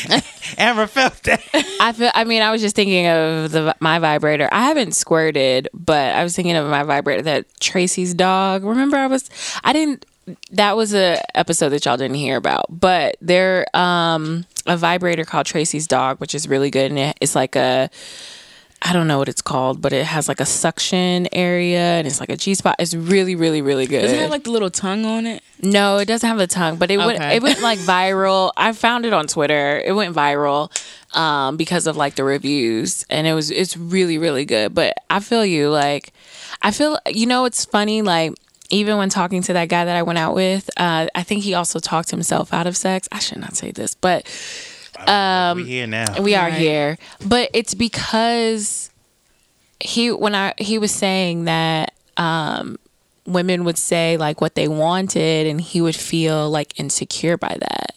Amber felt that. I feel. I mean, I was just thinking of the my vibrator. I haven't squirted, but I was thinking of my vibrator that Tracy's dog. Remember, I was. I didn't. That was a episode that y'all didn't hear about, but there um a vibrator called Tracy's dog, which is really good, and it's like a. I don't know what it's called, but it has like a suction area and it's like a G spot. It's really, really, really good. Does it have like the little tongue on it? No, it doesn't have the tongue, but it went it went like viral. I found it on Twitter. It went viral. um, because of like the reviews, and it was it's really really good. But I feel you like I feel you know it's funny like even when talking to that guy that I went out with, uh, I think he also talked himself out of sex. I should not say this, but we here now. we are Right. here. But it's because he when I he was saying that um women would say like what they wanted and he would feel like insecure by that.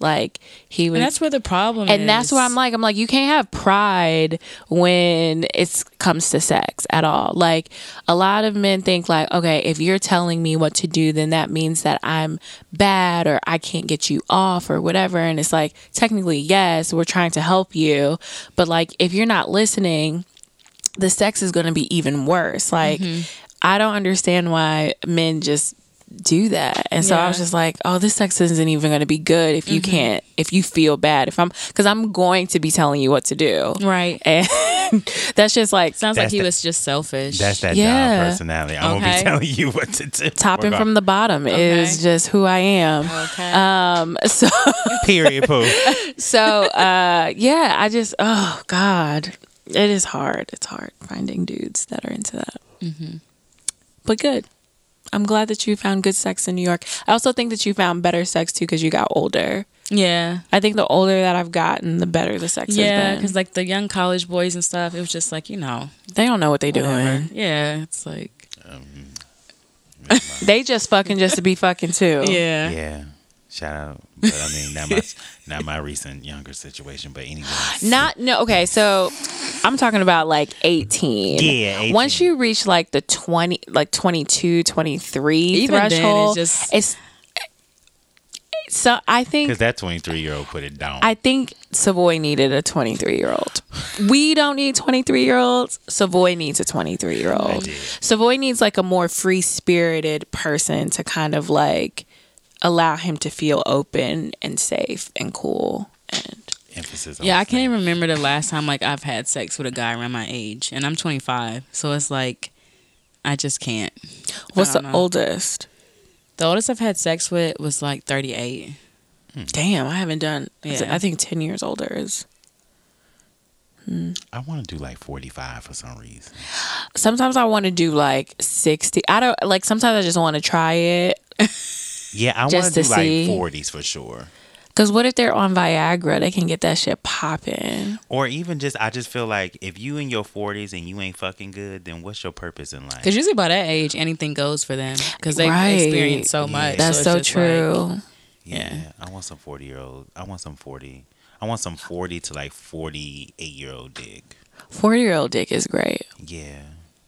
Like he was. And that's where the problem is. and that's where I'm like, I'm like, you can't have pride when it comes to sex at all. Like, a lot of men think, like, okay, if you're telling me what to do, then that means that I'm bad or I can't get you off or whatever. And it's like, technically, yes, we're trying to help you. But, like, if you're not listening, the sex is going to be even worse. Like, mm-hmm. I don't understand why men just do that. And so I was just like, oh, this sex isn't even going to be good if you can't, if you feel bad. If I'm, because I'm going to be telling you what to do. right. And that's just like Sounds like That's he the- was just selfish. That's that Yeah. Personality. I'm gonna be telling you what to do. topping from the bottom is just who I am. okay. Um, so, period. Pooh. so, uh, yeah, I just, oh God, it is hard. It's hard finding dudes that are into that. But good. I'm glad that you found good sex in New York. I also think that you found better sex too because you got older. yeah. I think the older that I've gotten, the better the sex Yeah, has been. because like the young college boys and stuff, it was just like you know, they don't know what they're whatever. doing. Yeah, it's like um, They just fucking just to be fucking too. yeah, Yeah. Shout out. But I mean, not my not my recent younger situation, but anyway. Not no okay, so I'm talking about like 18. Yeah, 18. Once you reach like the 20 like 22, 23 Even then, it's threshold, just- it's so I think Because that 23 year old put it down. I think Savoy needed a 23 year old. We don't need 23 year olds. Savoy needs a 23 year old. Savoy needs like a more free spirited person to kind of like allow him to feel open and safe and cool. And Emphasis on yeah. I can't even remember the last time like I've had sex with a guy around my age, and I'm 25, so it's like I just can't. what's the know. oldest? The oldest I've had sex with was like 38. Hmm. Damn, I haven't done. Yeah. I think 10 years older is. Hmm. I want to do like 45 for some reason. Sometimes I want to do like 60. I don't like, sometimes I just want to try it. Yeah, I want to to do like 40s for sure. Because what if they're on Viagra? They can get that shit popping. Or even just, I just feel like if you in your 40s and you ain't fucking good, then what's your purpose in life? Because usually by that age, anything goes for them because they've Right. experienced so Yeah. much. That's it's so just like- true. Yeah, Yeah. I want some 40 year old. I want some 40. I want some 40 to like 48 year old dick. 40 year old dick is great. Yeah.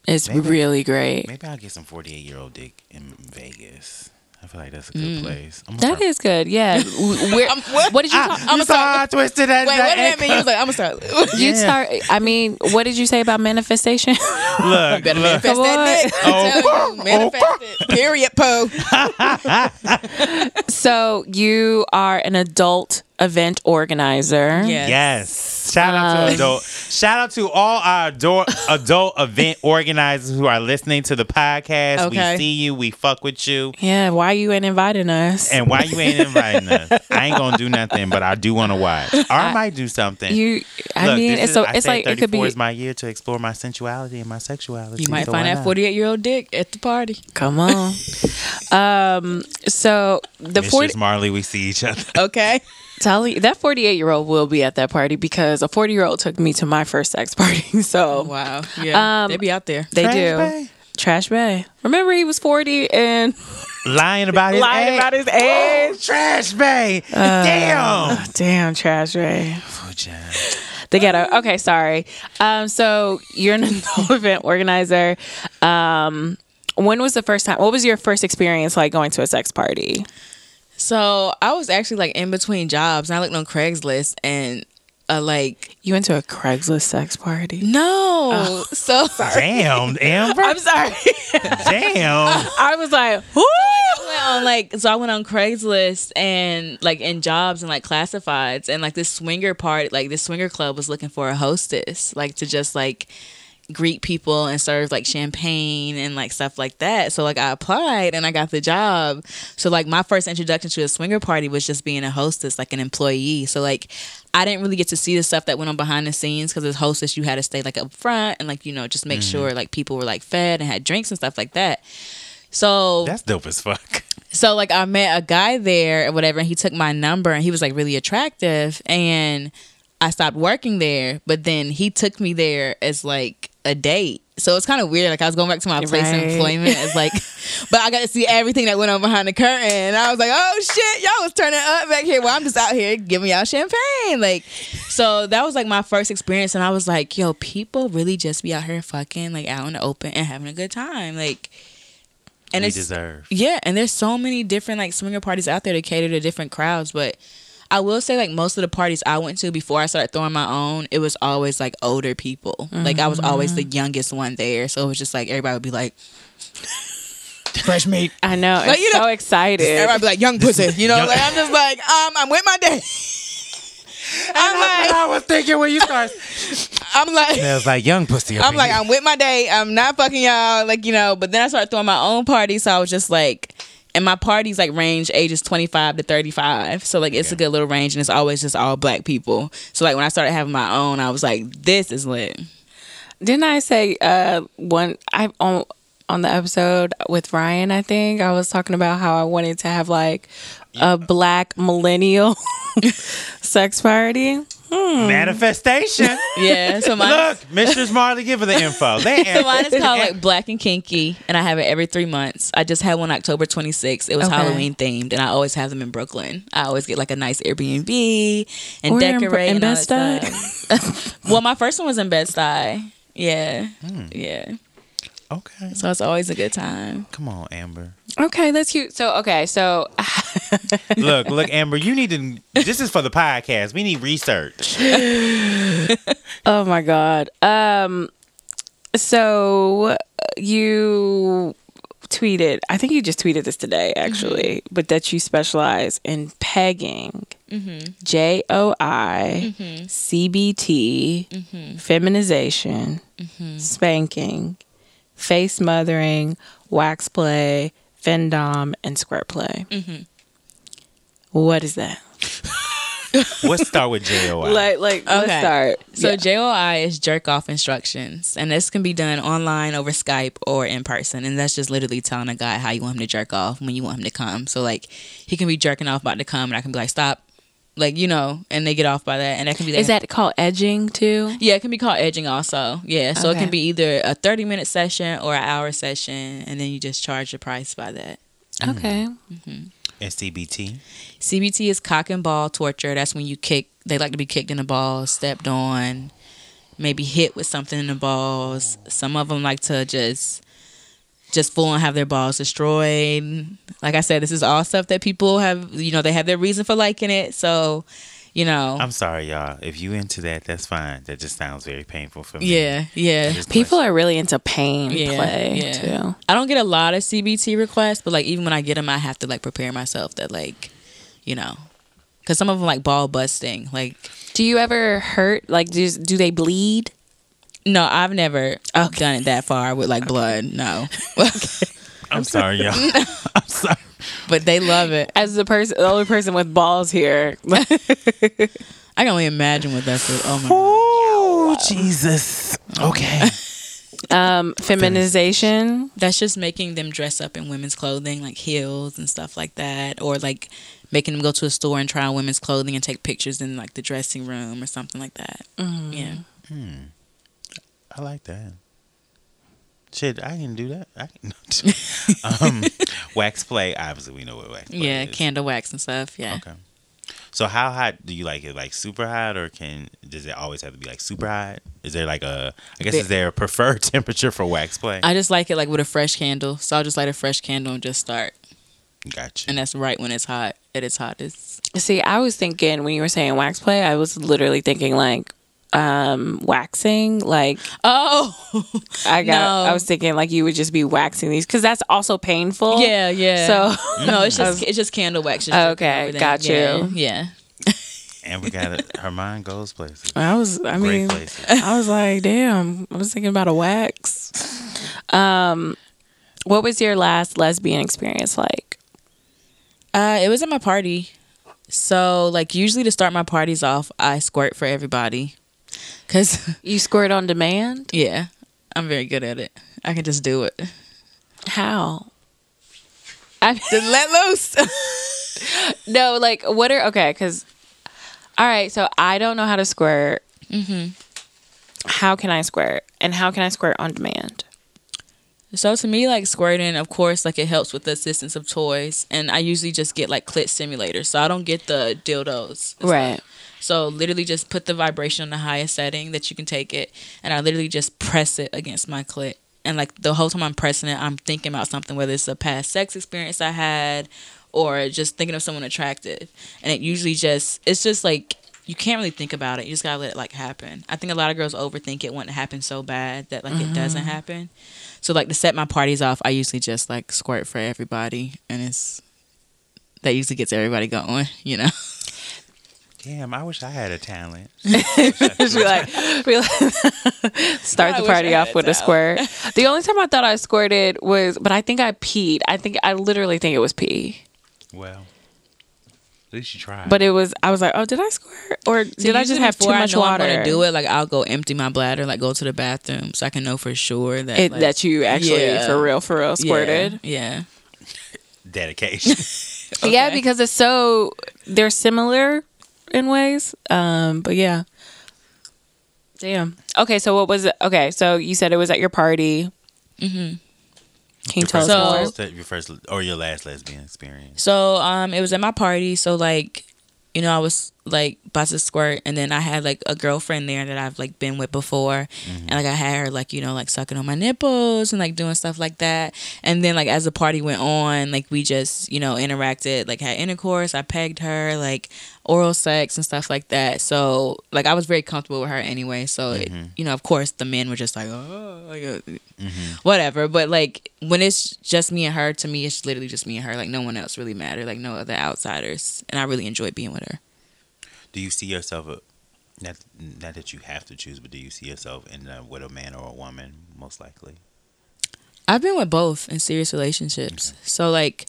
It's Maybe. really great. Maybe I'll get some 48 year old dick in Vegas. I feel like that's a good mm. place. I'm That is good. Yeah. Where, what did you talk? I'm sorry, I twisted that. Wait, that what did that mean? He was like, I'm gonna start. You Yeah. start. I mean, what did you say about manifestation? Look, Better look. manifest that. Oh. You, oh. manifest it. Period, Poe. so you are an adult event organizer. Yes. Yes. Shout out Uh, to adult. Shout out to all our adult adult event organizers who are listening to the podcast. Okay. We see you. We fuck with you. Yeah. Why you ain't inviting us? And why you ain't inviting us? I ain't gonna do nothing, but I do want to watch. Or I might do something. you. I Look, mean, this it's is- so. I It's like it could 34 be. is my year to explore my sensuality and my sexuality. You might so find that 48 year old dick at the party. Come on. um. So the Mistress forty. Marley, we see each other. Okay. Telling that forty-eight year old will be at that party because a forty-year-old took me to my first sex party. So Wow. Yeah. Um, they be out there. they Trash do. Bay? Trash Bay. Remember, he was forty and Lying about his lying age. about his age. Trash Bay. Uh, Damn. Damn, Trash Bay. Oh, child. The ghetto. Okay, sorry. Um, so you're an adult event organizer. Um, when was the first time? What was your first experience like going to a sex party? So I was actually like in between jobs and I looked on Craigslist and uh, like, You went to a Craigslist sex party. no. So Damn, Amber. I'm sorry. Damn. I was like, whoo! I went on like so I went on Craigslist and like in jobs and like classifieds and like this swinger part like this swinger club was looking for a hostess like to just like greet people and serve like champagne and like stuff like that. So like I applied and I got the job. So like my first introduction to a swinger party was just being a hostess, like an employee. So like I didn't really get to see the stuff that went on behind the scenes because as hostess you had to stay like up front and like you know just make mm-hmm. sure like people were like fed and had drinks and stuff like that. So That's dope as fuck. so like I met a guy there or whatever, and he took my number and he was like really attractive, and I stopped working there. But then he took me there as like a date. So it's kind of weird. Like I was going back to my place of employment It's like, but I got to see everything that went on behind the curtain. And I was like, oh shit, y'all was turning up back here. Well, I'm just out here giving y'all champagne. Like, so that was like my first experience, and I was like, yo, people really just be out here fucking like out in the open and having a good time. Like, and we it's deserve. yeah, and there's so many different like swinger parties out there to cater to different crowds, but I will say like most of the parties I went to before I started throwing my own, it was always like older people. Like I was always the youngest one there, so it was just like everybody would be like fresh meat. I know. But, It's you know, so excited. Everybody be like young pussy, you know. Young- like I'm just like um, I'm with my day. I'm like I was thinking when you start. I'm like It was like young pussy. I'm like, here. I'm with my day. I'm not fucking y'all. Like, you know, but then I started throwing my own party. So I was just like, and my parties like range ages 25 to 35. So like, it's a good little range and it's always just all black people. So like, when I started having my own, I was like, this is lit. Didn't I say uh one I on on the episode with Ryan, I think I was talking about how I wanted to have like a black millennial sex party. Manifestation. Yeah. So mine, Look, Mistress Marley, give her the info. They so mine is called like Black and Kinky, and I have it every three months. I just had one October 26th. It was Okay. Halloween themed, and I always have them in Brooklyn. I always get like a nice Airbnb and Or in- decorate. in and all Bed-Stuy? stuff. well, my first one was in Bed Stuy. Yeah, Hmm. yeah. okay. So it's always a good time. Come on, Amber. Okay, that's cute. So okay, so Look, look, Amber. You need to. This is for the podcast. We need research. oh my god. Um so uh, you tweeted, I think you just tweeted this today mm-hmm. actually, but that you specialize in pegging. Mm-hmm. J O I mm-hmm. C B T feminization, spanking, face smothering, wax play, findom, and squirt play. Mm-hmm. What is that? Let's start with JOI. Like, like, let's start. So Yeah. JOI is jerk off instructions, and this can be done online over Skype or in person, and that's just literally telling a guy how you want him to jerk off when you want him to come. So like he can be jerking off about to come, and I can be like stop, like you know, and they get off by that, and that can be is that called edging too? yeah, it can be called edging also. Yeah, so it can be either a thirty minute session or an hour session, and then you just charge the price by that. Mm-hmm. Okay. Mm-hmm. And CBT. CBT is cock and ball torture. That's when you kick. They like to be kicked in the balls, stepped on, maybe hit with something in the balls. Some of them like to just, just full on have their balls destroyed. Like I said, this is all stuff that people have. You know, they have their reason for liking it. So, you know, I'm sorry, y'all. If you into that, that's fine. That just sounds very painful for me. yeah, yeah. People question. are really into pain Yeah, play yeah. too. I don't get a lot of CBT requests, but like even when I get them, I have to like prepare myself that like, you know, because some of them like ball busting, like. Do you ever hurt? Like, do do they bleed? No, I've never done it that far with like blood. No, I'm sorry, y'all. I'm sorry. but they love it. As the person, the only person with balls here. I can only imagine what that's. For. Oh my god. Oh, Jesus. Okay. um, feminization. That's just making them dress up in women's clothing, like heels and stuff like that, or like making them go to a store and try on women's clothing and take pictures in like the dressing room or something like that. Yeah. I like that. Shit, I can do that. I can. um, wax play. Obviously, we know what wax play Yeah, is. candle wax and stuff. Yeah. Okay. So how hot do you like it? Like super hot, or can does it always have to be like super hot? Is there like a? I guess Ve- is there a preferred temperature for wax play? I just like it like with a fresh candle. So I'll just light a fresh candle and just start. Gotcha. And that's right when it's hot. At its hottest. See, I was thinking when you were saying wax play, I was literally thinking like um waxing like Oh. i got No. i was thinking like you would just be waxing these because that's also painful yeah, yeah. so no, it's just was- it's just candle wax. Just Okay, dripping over them. got Yeah, you. Yeah. And we got it. Her mind goes places. I was. I Great mean, places. I was like, damn. I was thinking about a wax. Um, what was your last lesbian experience like? Uh, it was at my party. So like usually to start my parties off, I squirt for everybody. Cause You squirt on demand? yeah, I'm very good at it. I can just do it. How? I Just let loose. no, like what are okay? Because all right, so I don't know how to squirt. Mm-hmm. How can I squirt? And how can I squirt on demand? So to me, like squirting, of course, like it helps with the assistance of toys, and I usually just get like clit stimulators, so I don't get the dildos. Right. So literally, just put the vibration on the highest setting that you can take it, and I literally just press it against my clit, and like the whole time I'm pressing it, I'm thinking about something, whether it's a past sex experience I had, or just thinking of someone attractive, and it usually just it's just like you can't really think about it. You just gotta let it like happen. I think a lot of girls overthink it when it happens so bad that like it mm-hmm. doesn't happen. So like to set my parties off, I usually just like squirt for everybody, and it's that usually gets everybody going, you know. Damn, I wish I had a talent. be like, be like start I the party off had with a that. squirt. The only time I thought I squirted was, but I think I peed. I think I literally think it was pee. Well, at least you tried. But it was. I was like, oh, did I squirt or did I just have too much i water? to do it, like I'll go empty my bladder, like go to the bathroom, so I can know for sure that It, like, that you actually Yeah. for real, for real squirted. Yeah, dedication. Yeah, because it's so they're similar in ways. Um, but yeah. Damn. Okay, so what was it? Okay, so you said it was at your party. Mm-hmm. Can you Your tell us first- So- more? your first or your last lesbian experience. So um, it was at my party. So like, you know, I was like about to squirt, and then I had like a girlfriend there that I've like been with before, mm-hmm. and like I had her like you know like sucking on my nipples and like doing stuff like that. And then like as the party went on, like we just you know interacted, like had intercourse. I pegged her, like oral sex and stuff like that. So like I was very comfortable with her anyway. So it, mm-hmm. you know, of course, the men were just like, oh, like, uh, mm-hmm. whatever. But like when it's just me and her, to me, it's literally just me and her. Like no one else really mattered. Like no other outsiders. And I really enjoyed being with her. Do you see yourself? A, not not that you have to choose, but do you see yourself in uh, with a man or a woman? Most likely. I've been with both in serious relationships. So like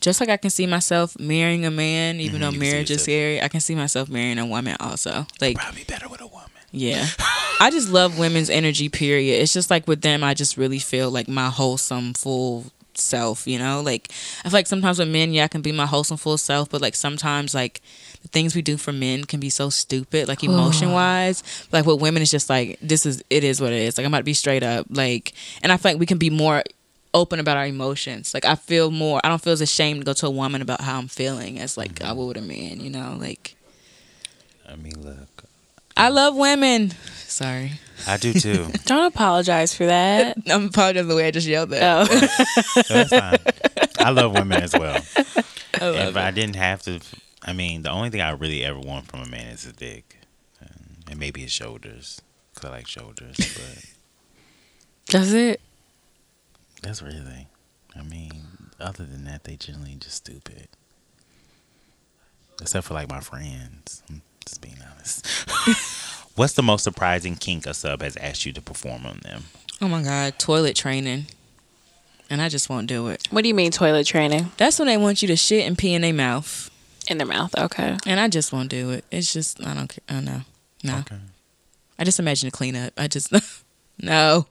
just like I can see myself marrying a man, even Mhm, though you can see marriage is scary, I can see myself marrying a woman also. Like Probably better with a woman. Yeah. I just love women's energy, period. It's just like with them, I just really feel like my wholesome, full self, you know? Like, I feel like sometimes with men, yeah, I can be my wholesome, full self, but like sometimes, like, the things we do for men can be so stupid, like emotion wise. Like with women, it's just like, this is, it is what it is. Like, I'm about to be straight up. Like, and I feel like we can be more open about our emotions. Like, I feel more, I don't feel as ashamed to go to a woman about how I'm feeling as like I mm-hmm. would with a man, you know? Like, I mean, look, I love women. Sorry. I do too. Don't apologize for that. I'm apologizing the way I just yelled that. Oh. So that's fine. I love women as well. I love if I didn't have to, I mean, the only thing I really ever want from a man is a dick, and, and maybe his shoulders, cause I like shoulders. But Does it? that's really, I mean, other than that, they generally just stupid. Except for like my friends. I'm just being honest. What's the most surprising kink a sub has asked you to perform on them? Oh my god, toilet training. And I just won't do it. What do you mean toilet training? That's when they want you to shit and pee in their mouth. In their mouth. Okay. And I just won't do it. It's just I don't care. I know. No. Okay. I just imagine the cleanup. I just no.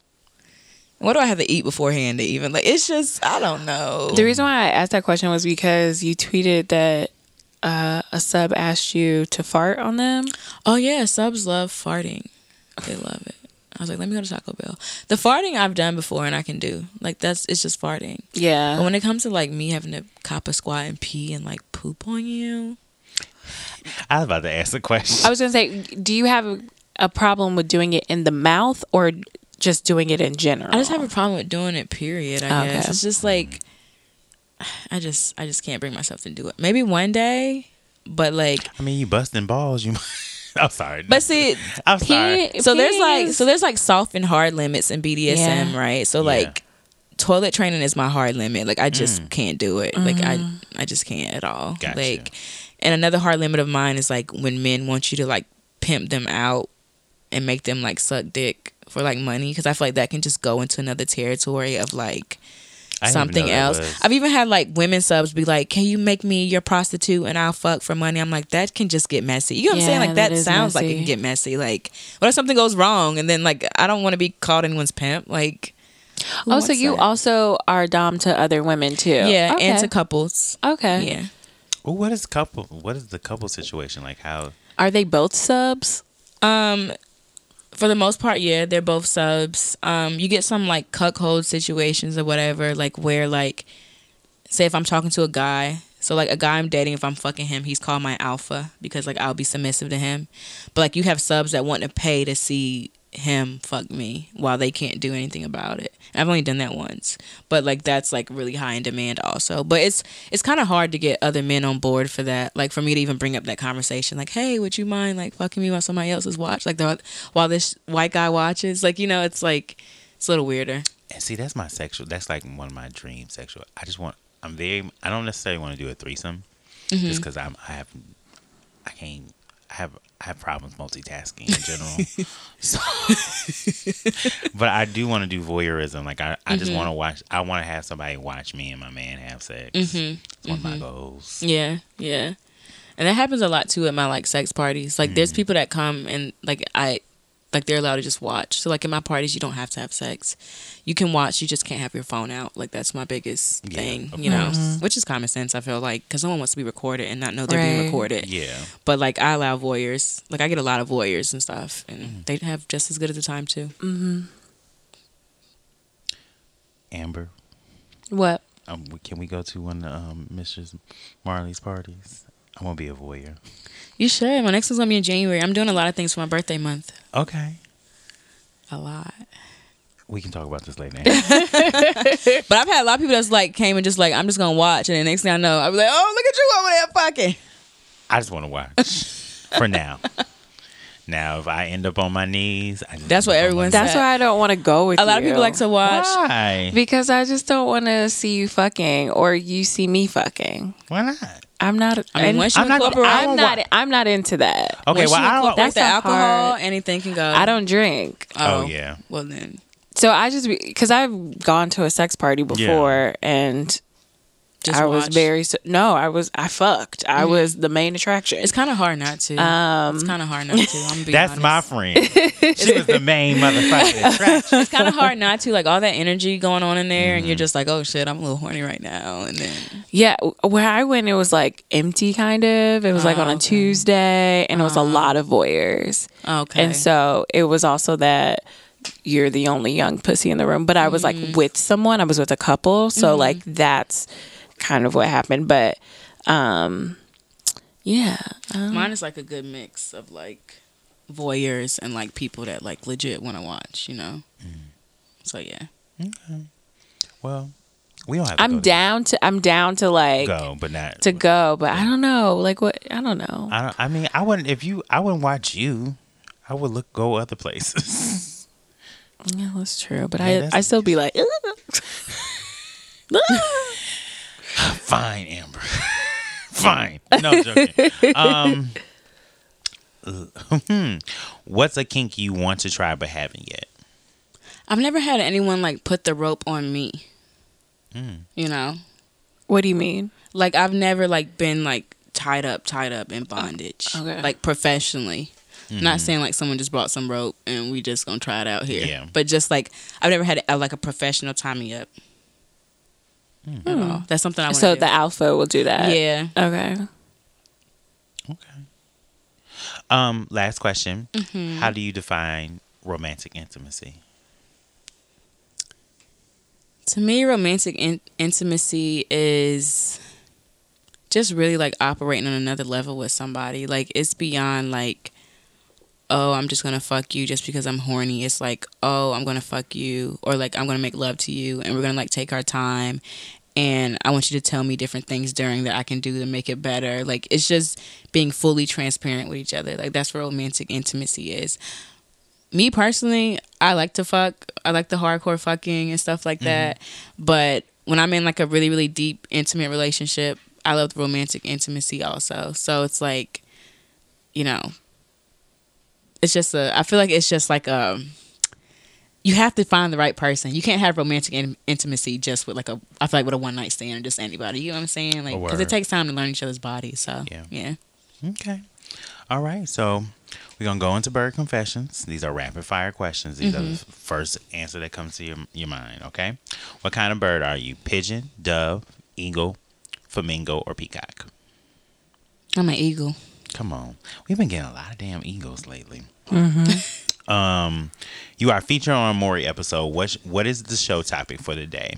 What do I have to eat beforehand to even like it's just I don't know. The reason why I asked that question was because you tweeted that uh, a sub asked you to fart on them. Oh yeah, subs love farting. They love it. I was like, let me go to Taco Bell. The farting I've done before and I can do. Like that's it's just farting. But Yeah. when it comes to like me having to cop a squat and pee and like poop on you, I was about to ask a question. I was gonna say, do you have a, a problem with doing it in the mouth or just doing it in general? I just have a problem with doing it. Period. I oh, Okay. guess it's just like I just I just can't bring myself to do it. Maybe one day, but like I mean, you busting balls. You. I'm sorry. but see. I'm sorry. Pee- So there's like so there's like soft and hard limits in BDSM, Yeah. right? So Yeah. like toilet training is my hard limit. Like I just Mm. can't do it. Like I I just can't at all. Gotcha. Like And another hard limit of mine is like when men want you to like pimp them out and make them like suck dick for like money because I feel like that can just go into another territory of like I something else. I've even had like women subs be like, "Can you make me your prostitute and I'll fuck for money?" I'm like, that can just get messy. You know what I'm saying? Like that, that is sounds like it can get messy. Like, what if something goes wrong and then like I don't want to be called anyone's pimp? Like, who Oh, so you that? also are dom to other women too? yeah, okay. and to couples. okay. Yeah. Well, what is couple? What is the couple situation like? How? Are they both subs? Um, for the most part, yeah, they're both subs. Um, you get some like cuckold situations or whatever, like where like, say if I'm talking to a guy, so like a guy I'm dating, if I'm fucking him, he's called my alpha because like I'll be submissive to him. But like you have subs that want to pay to see him fuck me while they can't do anything about it. I've only done that once, but like that's like really high in demand also. But it's it's kind of hard to get other men on board for that. Like for me to even bring up that conversation, like, hey, would you mind like fucking me while somebody else is watch, like the while this white guy watches? Like you know, it's like it's a little weirder. And see, that's my sexual. That's like one of my dream sexual. I just want. I'm very. I don't necessarily want to do a threesome, Mm-hmm. just because I'm. I have. I can't. I have. I have problems multitasking in general. so, but I do want to do voyeurism. Like I, I Mm-hmm. just want to watch. I want to have somebody watch me and my man have sex. Mm-hmm. It's one of my goals. Yeah, yeah. And that happens a lot too at my like sex parties. Like there's people that come and like I like they're allowed to just watch. So like in my parties you don't have to have sex. You can watch, you just can't have your phone out. Like that's my biggest Yeah, thing, of you know. course. Which is common sense I feel like cuz no one wants to be recorded and not know they're being recorded. Yeah. But like I allow voyeurs. Like I get a lot of voyeurs and stuff and Mm. they have just as good of a time too. Mm-hmm. Amber, What? um, can we go to one of um, Mrs. Marley's parties? I'm gonna be a voyeur. You should. My next one's going to be in January. I'm doing a lot of things for my birthday month. Okay. A lot. We can talk about this later. But I've had a lot of people that's like came and just like I'm just gonna watch, and the next thing I know, I'll be like, oh look at you over there fucking. I just want to watch for now. Now, if I end up on my knees, I just That's what end up on everyone my said. That's why I don't want to go with A lot of people like to watch. Why? because I just don't want to see you fucking or you see me fucking. Why not? I'm not. I mean, once you I'm not incorporate, I I'm won't I'm not into that. Okay, once well, you I don't. That's the alcohol, hard- anything can go. I don't drink. Oh, oh yeah. Well then, So I just because I've gone to a sex party before and just I was very no. I was I fucked. I was the main attraction. It's kind of hard not to. um, it's kind of hard not to. I'm gonna be That's honest. my friend. she was the main motherfucking attraction. It's kind of hard not to. Like all that energy going on in there, and you're Mm-hmm. just like, oh shit, I'm a little horny right now, and then yeah, where I went, it was like empty, kind of. It was like Oh, on a okay. Tuesday, and it was a lot of voyeurs. okay, And so it was also that you're the only young pussy in the room. But I was like with someone. I was with a couple. So like that's kind of what happened. But um yeah. Um, mine is like a good mix of like voyeurs and like people that like legit want to watch, you know. So yeah. Okay. Well, we don't have to I'm go to- down to I'm down to like go, but not to go, but I don't know. Like what I don't know. I don't. I mean, I wouldn't. If you, I wouldn't watch you. I would look go other places. yeah, that's true. But Yeah, I I still be like Fine, Amber. Fine. No joking. um, hmm. what's a kink you want to try but haven't yet? I've never had anyone like put the rope on me. Mm. You know, What do you mean? like I've never like been like tied up, tied up in bondage, Okay. like professionally. Not saying like someone just brought some rope and we just gonna try it out here. Yeah. But just like I've never had a, like a professional tie me up. At all. That's something I want So do. the alpha will do that. yeah. Okay. Okay. Um. Last question. Mm-hmm. How do you define romantic intimacy? To me, romantic in- intimacy is just really like operating on another level with somebody. Like it's beyond like, oh, I'm just gonna fuck you just because I'm horny. It's like, oh, I'm gonna fuck you, or like I'm gonna make love to you, and we're gonna like take our time. And I want you to tell me different things during that I can do to make it better. Like it's just being fully transparent with each other. Like that's what romantic intimacy is. Me personally, I like to fuck. I like the hardcore fucking and stuff like mm-hmm. that. But when I'm in like a really, really deep, intimate relationship, I love romantic intimacy also. So it's like, you know, it's just a. I feel like it's just like a. You have to find the right person. You can't have romantic in- intimacy just with like a. I feel like with a one night stand or just anybody. You know what I'm saying? Like because it takes time to learn each other's bodies. So Yeah. yeah. Okay. All right. So we're gonna go into bird confessions. These are rapid fire questions. These are the mm-hmm. first answer that comes to your your mind. Okay. What kind of bird are you? Pigeon, dove, eagle, flamingo, or peacock? I'm an eagle. Come on. We've been getting a lot of damn egos lately. Um, you are featured on a Maury episode. What what is the show topic for the day?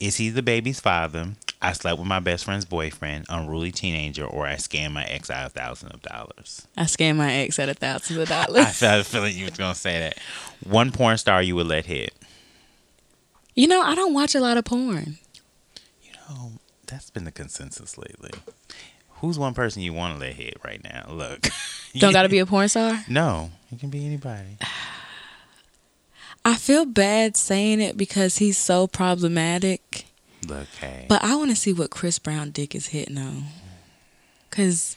Is he the baby's father? I slept with my best friend's boyfriend, unruly teenager, or I scammed my ex out of thousands of dollars. I scam my ex out of thousands of dollars. I felt a feeling you was gonna say that. One porn star you would let hit. you know, I don't watch a lot of porn. You know, that's been the consensus lately. Who's one person you want to let hit right now? Look, Don't got to be a porn star. No, it can be anybody. I feel bad saying it because he's so problematic. Look, hey, But I want to see what Chris Brown dick is hitting on. Cause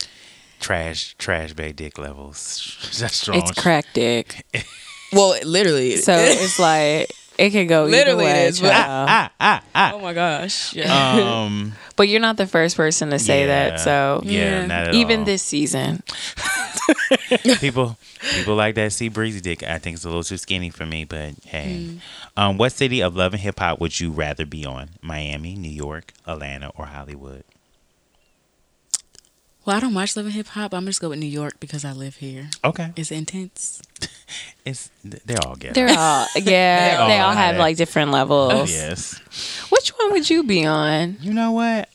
trash, trash bag dick levels. That's strong. It's crack dick. well, literally. So it's like it could go Literally either way. is, but- child. ah, ah, ah. oh my gosh. Yeah. Um, But you're not the first person to say yeah, that. So yeah, Yeah. not at even all. this season, people, people like that see breezy dick. I think it's a little too skinny for me, but hey, um, what city of love and hip hop would you rather be on? Miami, New York, Atlanta, or Hollywood? Well, I don't watch Living and Hip Hop. I'm just go with New York because I live here. Okay, It's intense. it's they're all ghetto. they're all yeah. all they all have have- like different levels. yes. Which one would you be on? You know what?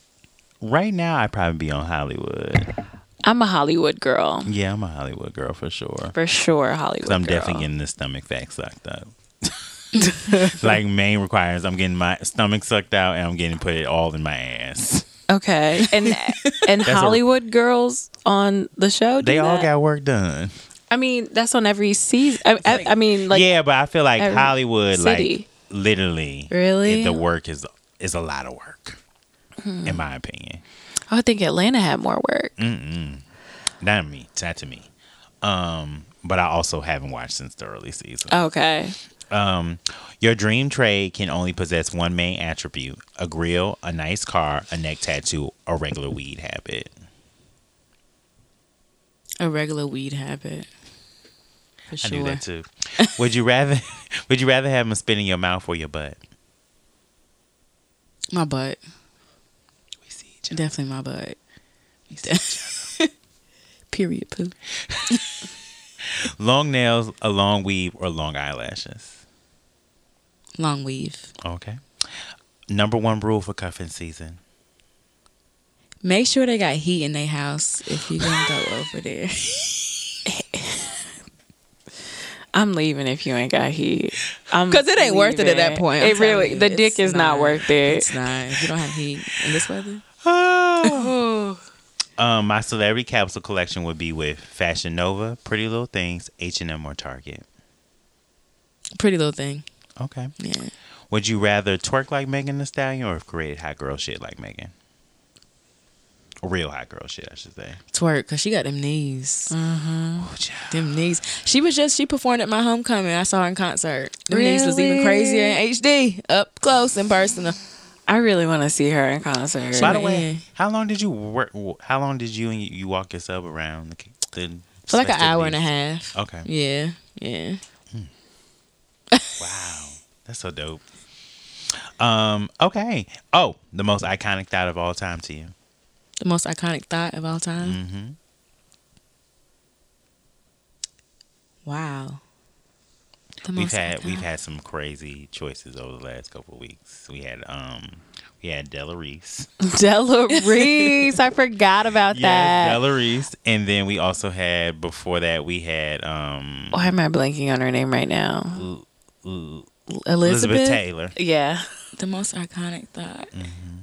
Right now, I'd probably be on Hollywood. I'm a Hollywood girl Yeah, I'm a Hollywood girl for sure. for sure. Hollywood. I'm girl. definitely getting the stomach fat sucked up. like main requires, I'm getting my stomach sucked out and I'm getting put it all in my ass. Okay. And and a- Hollywood girls on the show. Do They all that? got work done. I mean, that's on every season. I, I, I mean, like yeah, but I feel like Hollywood, city. like literally, Really? it- the work is is a lot of work, Hmm. in my opinion. I would think Atlanta had more work. Mm-mm. Not me, not to me. Um, but I also haven't watched since the early season. Okay. Um, your dream trade can only possess one main attribute: a grill, a nice car, a neck tattoo, a regular weed habit. A regular weed habit. For I sure. do that too. would you rather? Would you rather have them spit in your mouth or your butt? My butt. We see each other. Definitely my butt. We see each other. Period poo. Long nails, a long weave, or long eyelashes. Long weave. Okay. Number one rule for cuffing season. Make sure they got heat in their house if you gonna go over there. I'm leaving if you ain't got heat. Because it ain't worth it at that point. I'm It really, telling the dick It's is not, worth it. It's not. If you don't have heat in this weather. Um, my celebrity capsule collection would be with Fashion Nova, Pretty Little Things, H and M, or Target. Pretty little thing. Okay. Yeah. Would you rather twerk like Megan Thee Stallion or create hot girl shit like Megan? Real hot girl shit, I should say. Twerk, because she got them knees. Mm-hmm. Child. Them knees. She was just, she performed at my homecoming. I saw her in concert. Them knees was even crazier in HD. Up close and personal. I really want to see her in concert. By the way, how long did you work? How long did you and you, you walk yourself around the, the For like an hour and a half. Okay. Yeah. Yeah. Wow, that's so dope. Um. Okay. Oh, the most iconic thot of all time to you. The most iconic thot of all time. Mm-hmm. Wow. The We've had iconic- we've had some crazy choices over the last couple of weeks. We had um we had Della Reese. Della Reese. I forgot about Yes, that. Della Reese, and then we also had before that we had um Why am I blanking on her name right now? L- Elizabeth. Elizabeth Taylor. Yeah. the most iconic thot. Mm-hmm.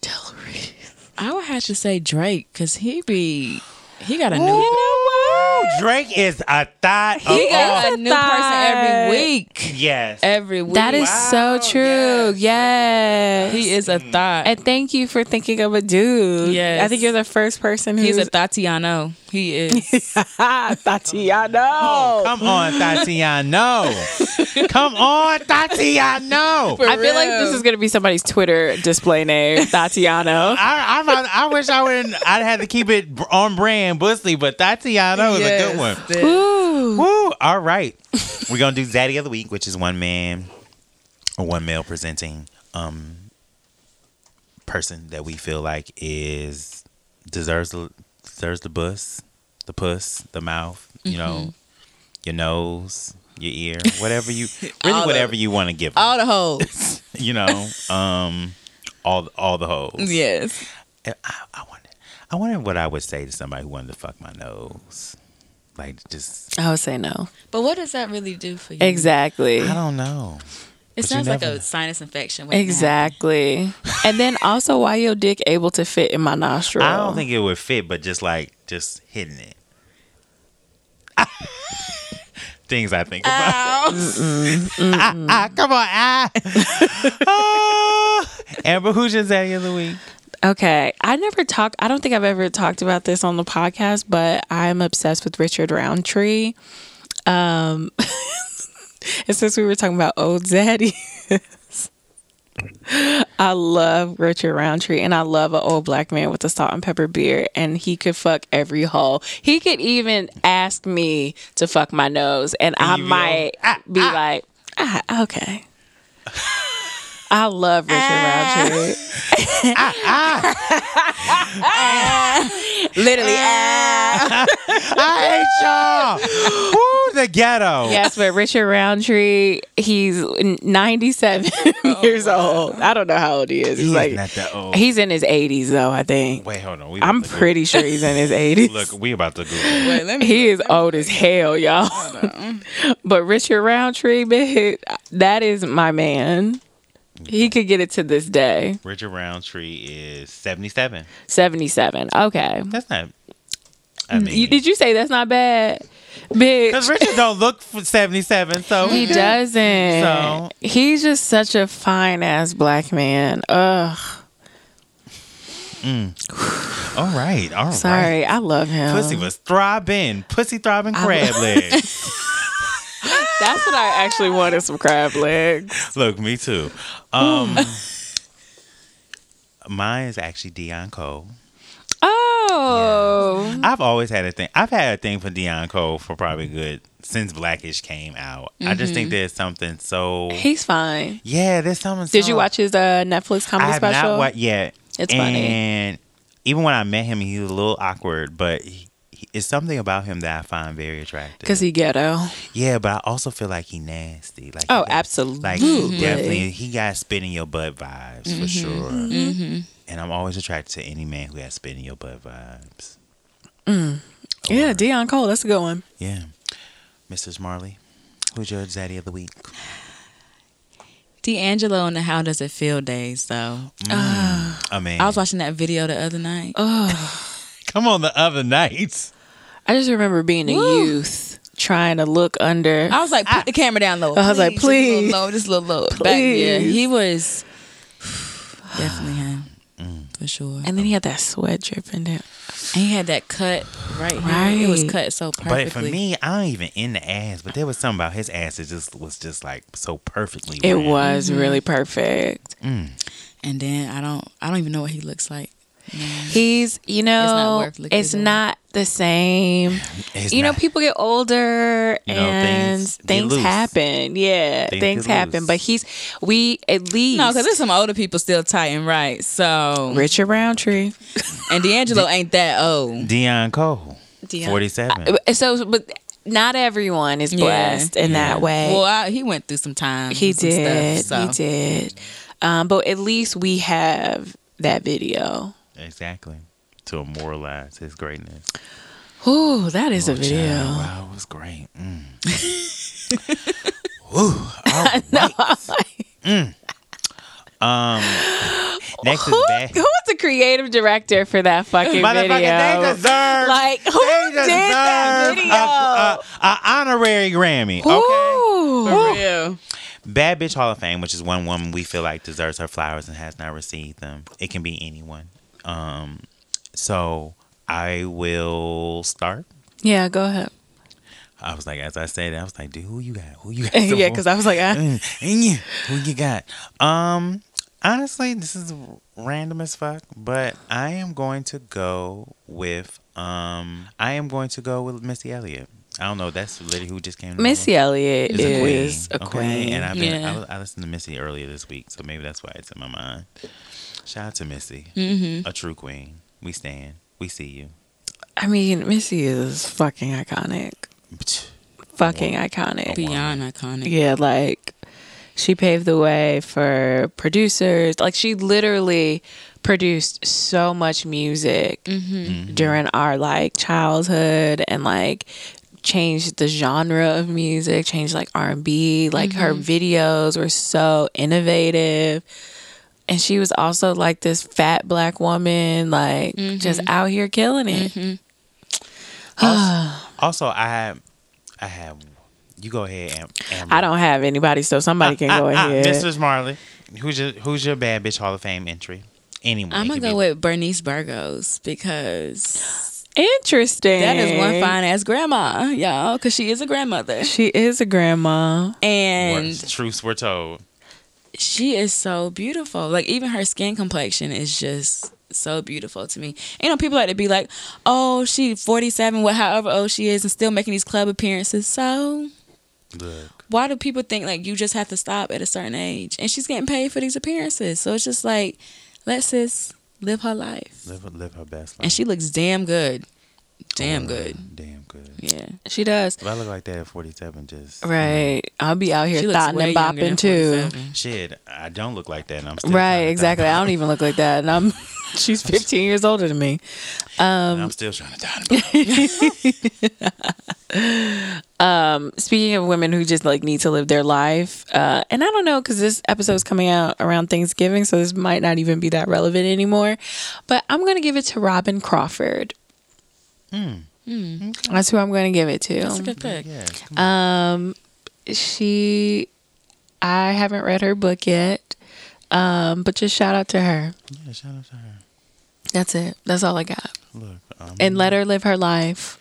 Della Reese. I would have to say Drake because he be he got a You new know what? Drake is a thot. He of got all- a new thot. person every week. yes. Every week. That is Wow, so true. Yes. he is a mm-hmm. thot. And thank you for thinking of a dude. Yes. I think you're the first person who's He's a Tatiano. He is. Tatiana. Come on, Tatiano. Come on, Tatiano. I feel like this is gonna be somebody's Twitter display name, Tatiana. I, I'm I wish I wouldn't, I'd had to keep it on brand, Bussy, but Tatiano is a good one. Yes. Ooh. Woo! All right, we're gonna do Zaddy of the week, which is one man or one male presenting um person that we feel like is deserves the deserves the bus, the puss, the mouth, you know, your nose, your ear, whatever you really All whatever it. you want to give, All the holes. you know, um, all all the holes. yes. I, I wonder, I wonder what I would say to somebody who wanted to fuck my nose, like just I would say no. But what does that really do for you? Exactly. I don't know. It But sounds like never a know. sinus infection. Exactly. and then also why your dick able to fit in my nostril? I don't think it would fit, but just like just hitting it. Things I think about. Ah, ah, come on, ah. Ah. Amber, who's your zaddy of the week? Okay. I never talked I don't think I've ever talked about this on the podcast, but I'm obsessed with Richard Roundtree. Um and since we were talking about old zaddy I love Richard Roundtree and I love an old black man with a salt and pepper beard and he could fuck every hole. He could even ask me to fuck my nose and I might all, be like, ah, okay. I love Richard ah. Roundtree. Ah, ah. Literally, ah. I hate y'all. Woo, the ghetto. Yes, but Richard Roundtree, he's 97 years old. I don't know how old he is. He's He's like, not that old. he's in his 80s though, I think. Wait, hold on. We I'm pretty sure he's in his 80s. Look, we about to Google. Wait, let me He is old as hell, y'all. but Richard Roundtree, man, that is my man. He could get it to this day. Richard Roundtree is 77. 77. Okay. That's not. I mean, You, did you say that's not bad? Bitch. because Richard don't look for 77, so He doesn't. So- He's just such a fine ass black man. Ugh. Mm. All right, all right. Sorry, I love him. Pussy was throbbing. Pussy throbbing crab legs. That's what I actually wanted some crab legs. Look, me too. Um, mine is actually Deon Cole. Oh. I've always had a thing. I've had a thing for Deon Cole for probably good since Blackish came out. I just Mm-hmm. think there's something so. He's fine. Yeah, there's something. Did so- you watch his uh, Netflix I comedy have special? not watched yet. It's funny. And even when I met him, he was a little awkward, but he, he, it's something about him that I find very attractive. Because he ghetto. Yeah, but I also feel like he nasty. Like Oh, he got- absolutely. Like he definitely, he got spit in your butt vibes for mm-hmm. sure. Mm-hmm. And I'm always attracted to any man who has spit in your butt vibes. Mm. Yeah, Deon Cole. That's a good one. Yeah, Mrs. Marley, who's your zaddy of the week? D'Angelo and the How Does It Feel days, though. Mm, ah. I mean, I was watching that video the other night. Oh. Come on the other night. I just remember being a Woo. youth trying to look under. I was like, put the camera down low. I was like, Just a little please. low, just a little low. Back, yeah, Please. he was definitely him for sure. and then he had that sweat dripping down. And he had that cut right, here. It was cut so perfectly. But for me, I don't even in the ass. But there was something about his ass that just was just like so perfectly. It round. was really perfect. Mm. and then I don't, I don't even know what he looks like. He's, you know, not it's not the same. It's you know, people get older You know, and things things, happen. Yeah, Things things, happen. loose. But he's, we at least. No, because there's some older people still tight and right. So Richard Roundtree. and D'Angelo ain't that old. Deon Cole, Dion- forty-seven. Uh, So, but not everyone is Yeah, blessed in yeah. that way. Well, I, he went through some time. he did. Stuff, so. He did. Um, but at least we have that video. Exactly. To immortalize his greatness. Ooh, that is a video. child, Wow, it was great. Mm. Woo. All right. Mm. Um. Next is Who, bad. who was the creative director for that fucking Motherfucker, video? they deserve. like who they did that deserve a, a honorary Grammy. Okay. Ooh. For real. Bad Bitch Hall of Fame, which is one woman we feel like deserves her flowers and has not received them. It can be anyone. Um, so I will start. Yeah, go ahead. I was like, as I said, I was like, dude, who you got? Who you got? yeah, because I was like, ah. Mm, who you got? Um, honestly, this is random as fuck, but I am going to go with um, I am going to go with Missy Elliott. I don't know. That's the lady who just came. Missy Elliott is a queen. is a okay? And I've been Yeah. I, was- I listened to Missy earlier this week, so maybe that's why it's in my mind. Shout out to Missy, Mm-hmm. a true queen. We stand. We see you. I mean, Missy is fucking iconic. Fucking iconic. Beyond iconic. Yeah, like she paved the way for producers. Like she literally produced so much music Mm-hmm. during our like childhood and like changed the genre of music, changed like R&B. Like her videos were so innovative. And she was also like this fat black woman like just out here killing it. Also, I have, I have. You go ahead, Am- Amber. I don't have anybody, so somebody can go Ah, ah, ahead. Mrs. Marley, who's your who's your bad bitch Hall of Fame entry? Anyone? I'm gonna go be- with Bernice Burgos because Interesting. that is one fine ass grandma, y'all, because she is a grandmother, She is a grandma. and Words, truths were told. She is so beautiful. Like even her skin complexion is just so beautiful to me. You know, people like to be like, "Oh, she 47, what however old she is, and still making these club appearances." So Look, why do people think like you just have to stop at a certain age? And she's getting paid for these appearances, so it's just like, let sis live her life, live live her best life. and she looks damn good, damn Oh, good. Damn good. Yeah, She does. If I look like that at 47, just Right. I'll be out here she thotting and bopping too. shit. I don't look like that, and I'm still Right, exactly. I don't even look like that. And I'm she's 15 years older than me. I'm still trying to die. Speaking of women who just like need to live their life, uh, and I don't know because this episode is coming out around Thanksgiving, so this might not even be that relevant anymore. But I'm gonna give it to Robyn Crawford. That's who I'm gonna give it to. That's a good pick. yeah. Um, she, I haven't read her book yet, um, but just shout out to her. yeah, shout out to her. That's it. That's all I got. Look, um, And let her live her life.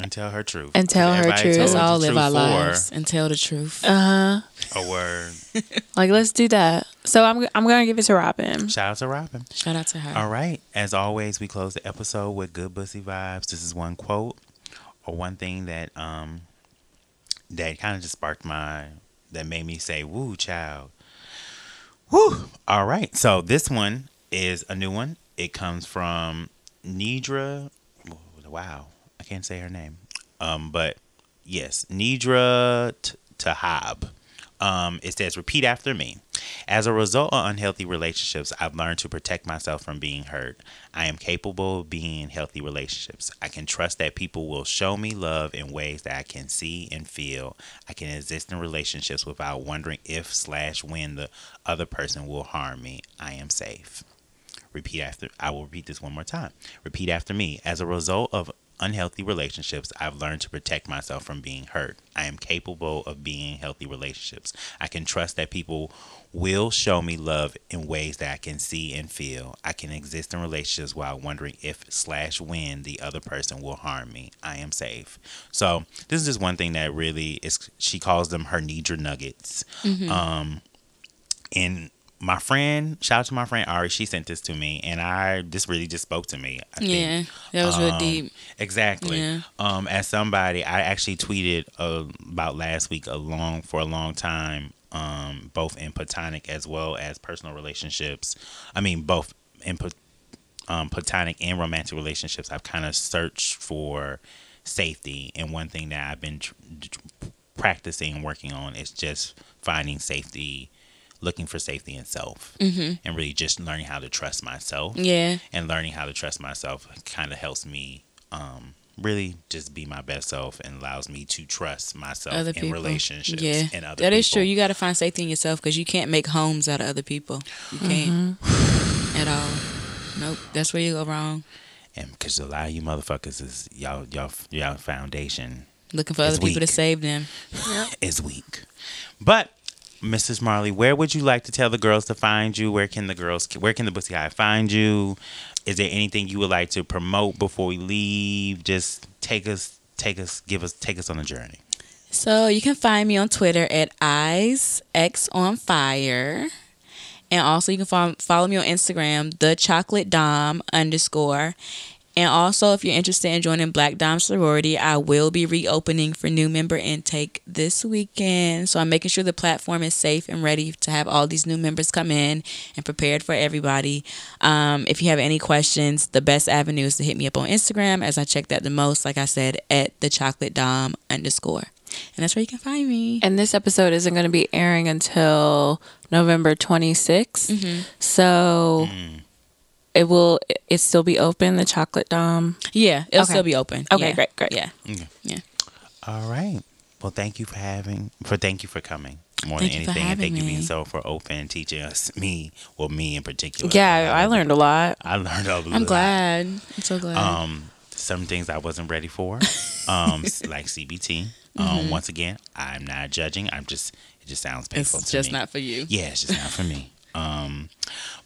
And tell her truth. And tell her truth. told Let's all live our lives and tell the truth. Uh huh. A word. Like let's do that. So I'm I'm gonna give it to Robyn. Shout out to Robyn. Shout out to her. All right. As always, we close the episode with good bussy vibes. This is one quote or one thing that um that kind of just sparked my that made me say, "Woo, child." Woo. All right. So this one is a new one. It comes from Nedra. Wow, I can't say her name. Um, but yes, Nedra Tawwab. Um, it says, repeat after me. As a result of unhealthy relationships, I've learned to protect myself from being hurt. I am capable of being in healthy relationships. I can trust that people will show me love in ways that I can see and feel. I can exist in relationships without wondering if slash when the other person will harm me. I am safe. Repeat after I will repeat this one more time. Repeat after me. As a result of unhealthy relationships, I've learned to protect myself from being hurt. I am capable of being in healthy relationships. I can trust that people will show me love in ways that I can see and feel. I can exist in relationships while wondering if slash when the other person will harm me. I am safe. So this is just one thing that really is she calls them her Nedra nuggets. Um and my friend, shout out to my friend Ari, she sent this to me, and I this really just spoke to me. I think. Yeah, that was real Um, deep. Exactly. Yeah. Um, as somebody, I actually tweeted uh, about last week a long for a long time, um, both in platonic as well as personal relationships. I mean, both in um, platonic and romantic relationships. I've kind of searched for safety, and one thing that I've been tr- practicing and working on is just finding safety. Looking for safety in self, Mm-hmm. and really just learning how to trust myself Yeah, and learning how to trust myself kind of helps me um, really just be my best self and allows me to trust myself other in people. relationships yeah, and other that is people. true. You got to find safety in yourself because you can't make homes out of other people. You can't Mm-hmm. at all. Nope, that's where you go wrong. and because a lot of you motherfuckers is y'all y'all y'all foundation Looking for other It's people to save them. is weak. But Mrs. Marley, where would you like to tell the girls to find you? Where can the girls where can the Bussy Hive find you? Is there anything you would like to promote before we leave? Just take us take us give us take us on a journey. So you can find me on Twitter at eyes x on fire, and also you can follow, follow me on Instagram, the chocolate dom underscore. And also, if you're interested in joining Black Dom Sorority, I will be reopening for new member intake this weekend. So I'm making sure the platform is safe and ready to have all these new members come in and prepared for everybody. Um, if you have any questions, the best avenue is to hit me up on Instagram, as I check that the most. Like I said, at the chocolate dom underscore, and that's where you can find me. And this episode isn't going to be airing until November 26th. Mm-hmm. So it will it still be open the chocolate dom. Yeah, it'll Okay. still be open. Okay, Yeah. great, great. Yeah. Okay. Yeah. All right. Well, thank you for having for thank you for coming. More Thank than anything, and thank having you being so for open teaching us me, well me in particular. Yeah, I learned a lot. I learned a lot. I'm glad. I'm so glad. Um, some things I wasn't ready for, um, like CBT. Um, once again, I'm not judging. I'm just it just sounds painful Mm-hmm. it's to just me. not for you. Yeah, it's just not for me. Um,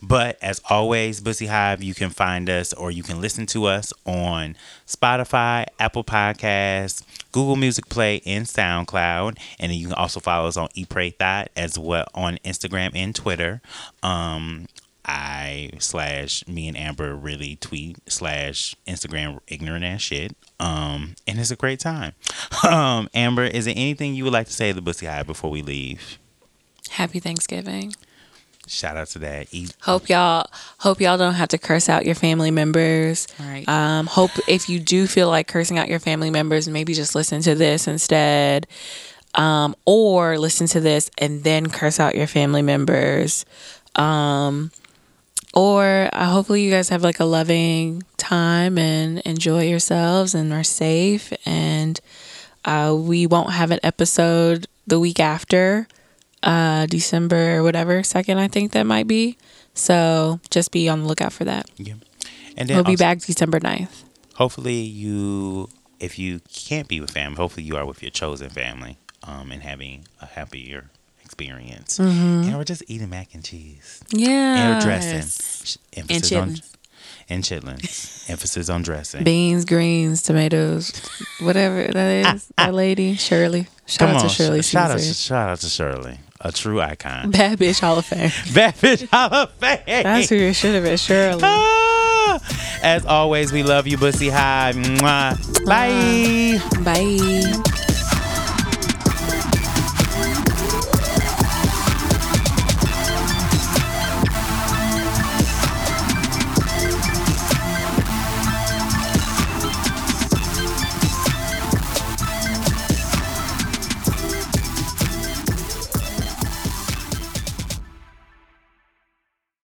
but as always, Bussy Hive, you can find us or you can listen to us on Spotify, Apple Podcasts, Google Music Play, and SoundCloud. And you can also follow us on Eat Pray Thot as well on Instagram and Twitter. Um, I slash me and Amber really tweet slash Instagram ignorant ass shit. Um, and it's a great time. Um, Amber, is there anything you would like to say to the Bussy Hive before we leave? Happy Thanksgiving. Shout out to that. Eat, Hope y'all hope y'all don't have to curse out your family members. All right. Um, hope if you do feel like cursing out your family members, maybe just listen to this instead. Um, or listen to this and then curse out your family members. Um, or uh, hopefully you guys have like a loving time and enjoy yourselves and are safe. And uh, we won't have an episode the week after uh, December or whatever second, I think that might be. So just be on the lookout for that. Yeah. And then We'll be back December 9th. hopefully you if you can't be with family, hopefully you are with your chosen family, um, and having a happier experience. And we're just eating mac and cheese. Yeah. And dressing. Emphasis on chitlins. and chitlins. Emphasis on dressing. Beans, greens, tomatoes, whatever that is. that lady, Shirley. Shout Come out on, to Shirley sh- shout out, to, shout out to Shirley, a true icon. Bad bitch Hall of Fame. Bad bitch Hall of Fame. That's who it should have been, Shirley. Ah! As always, we love you, Bussy Hive. Mwah. Bye. Bye.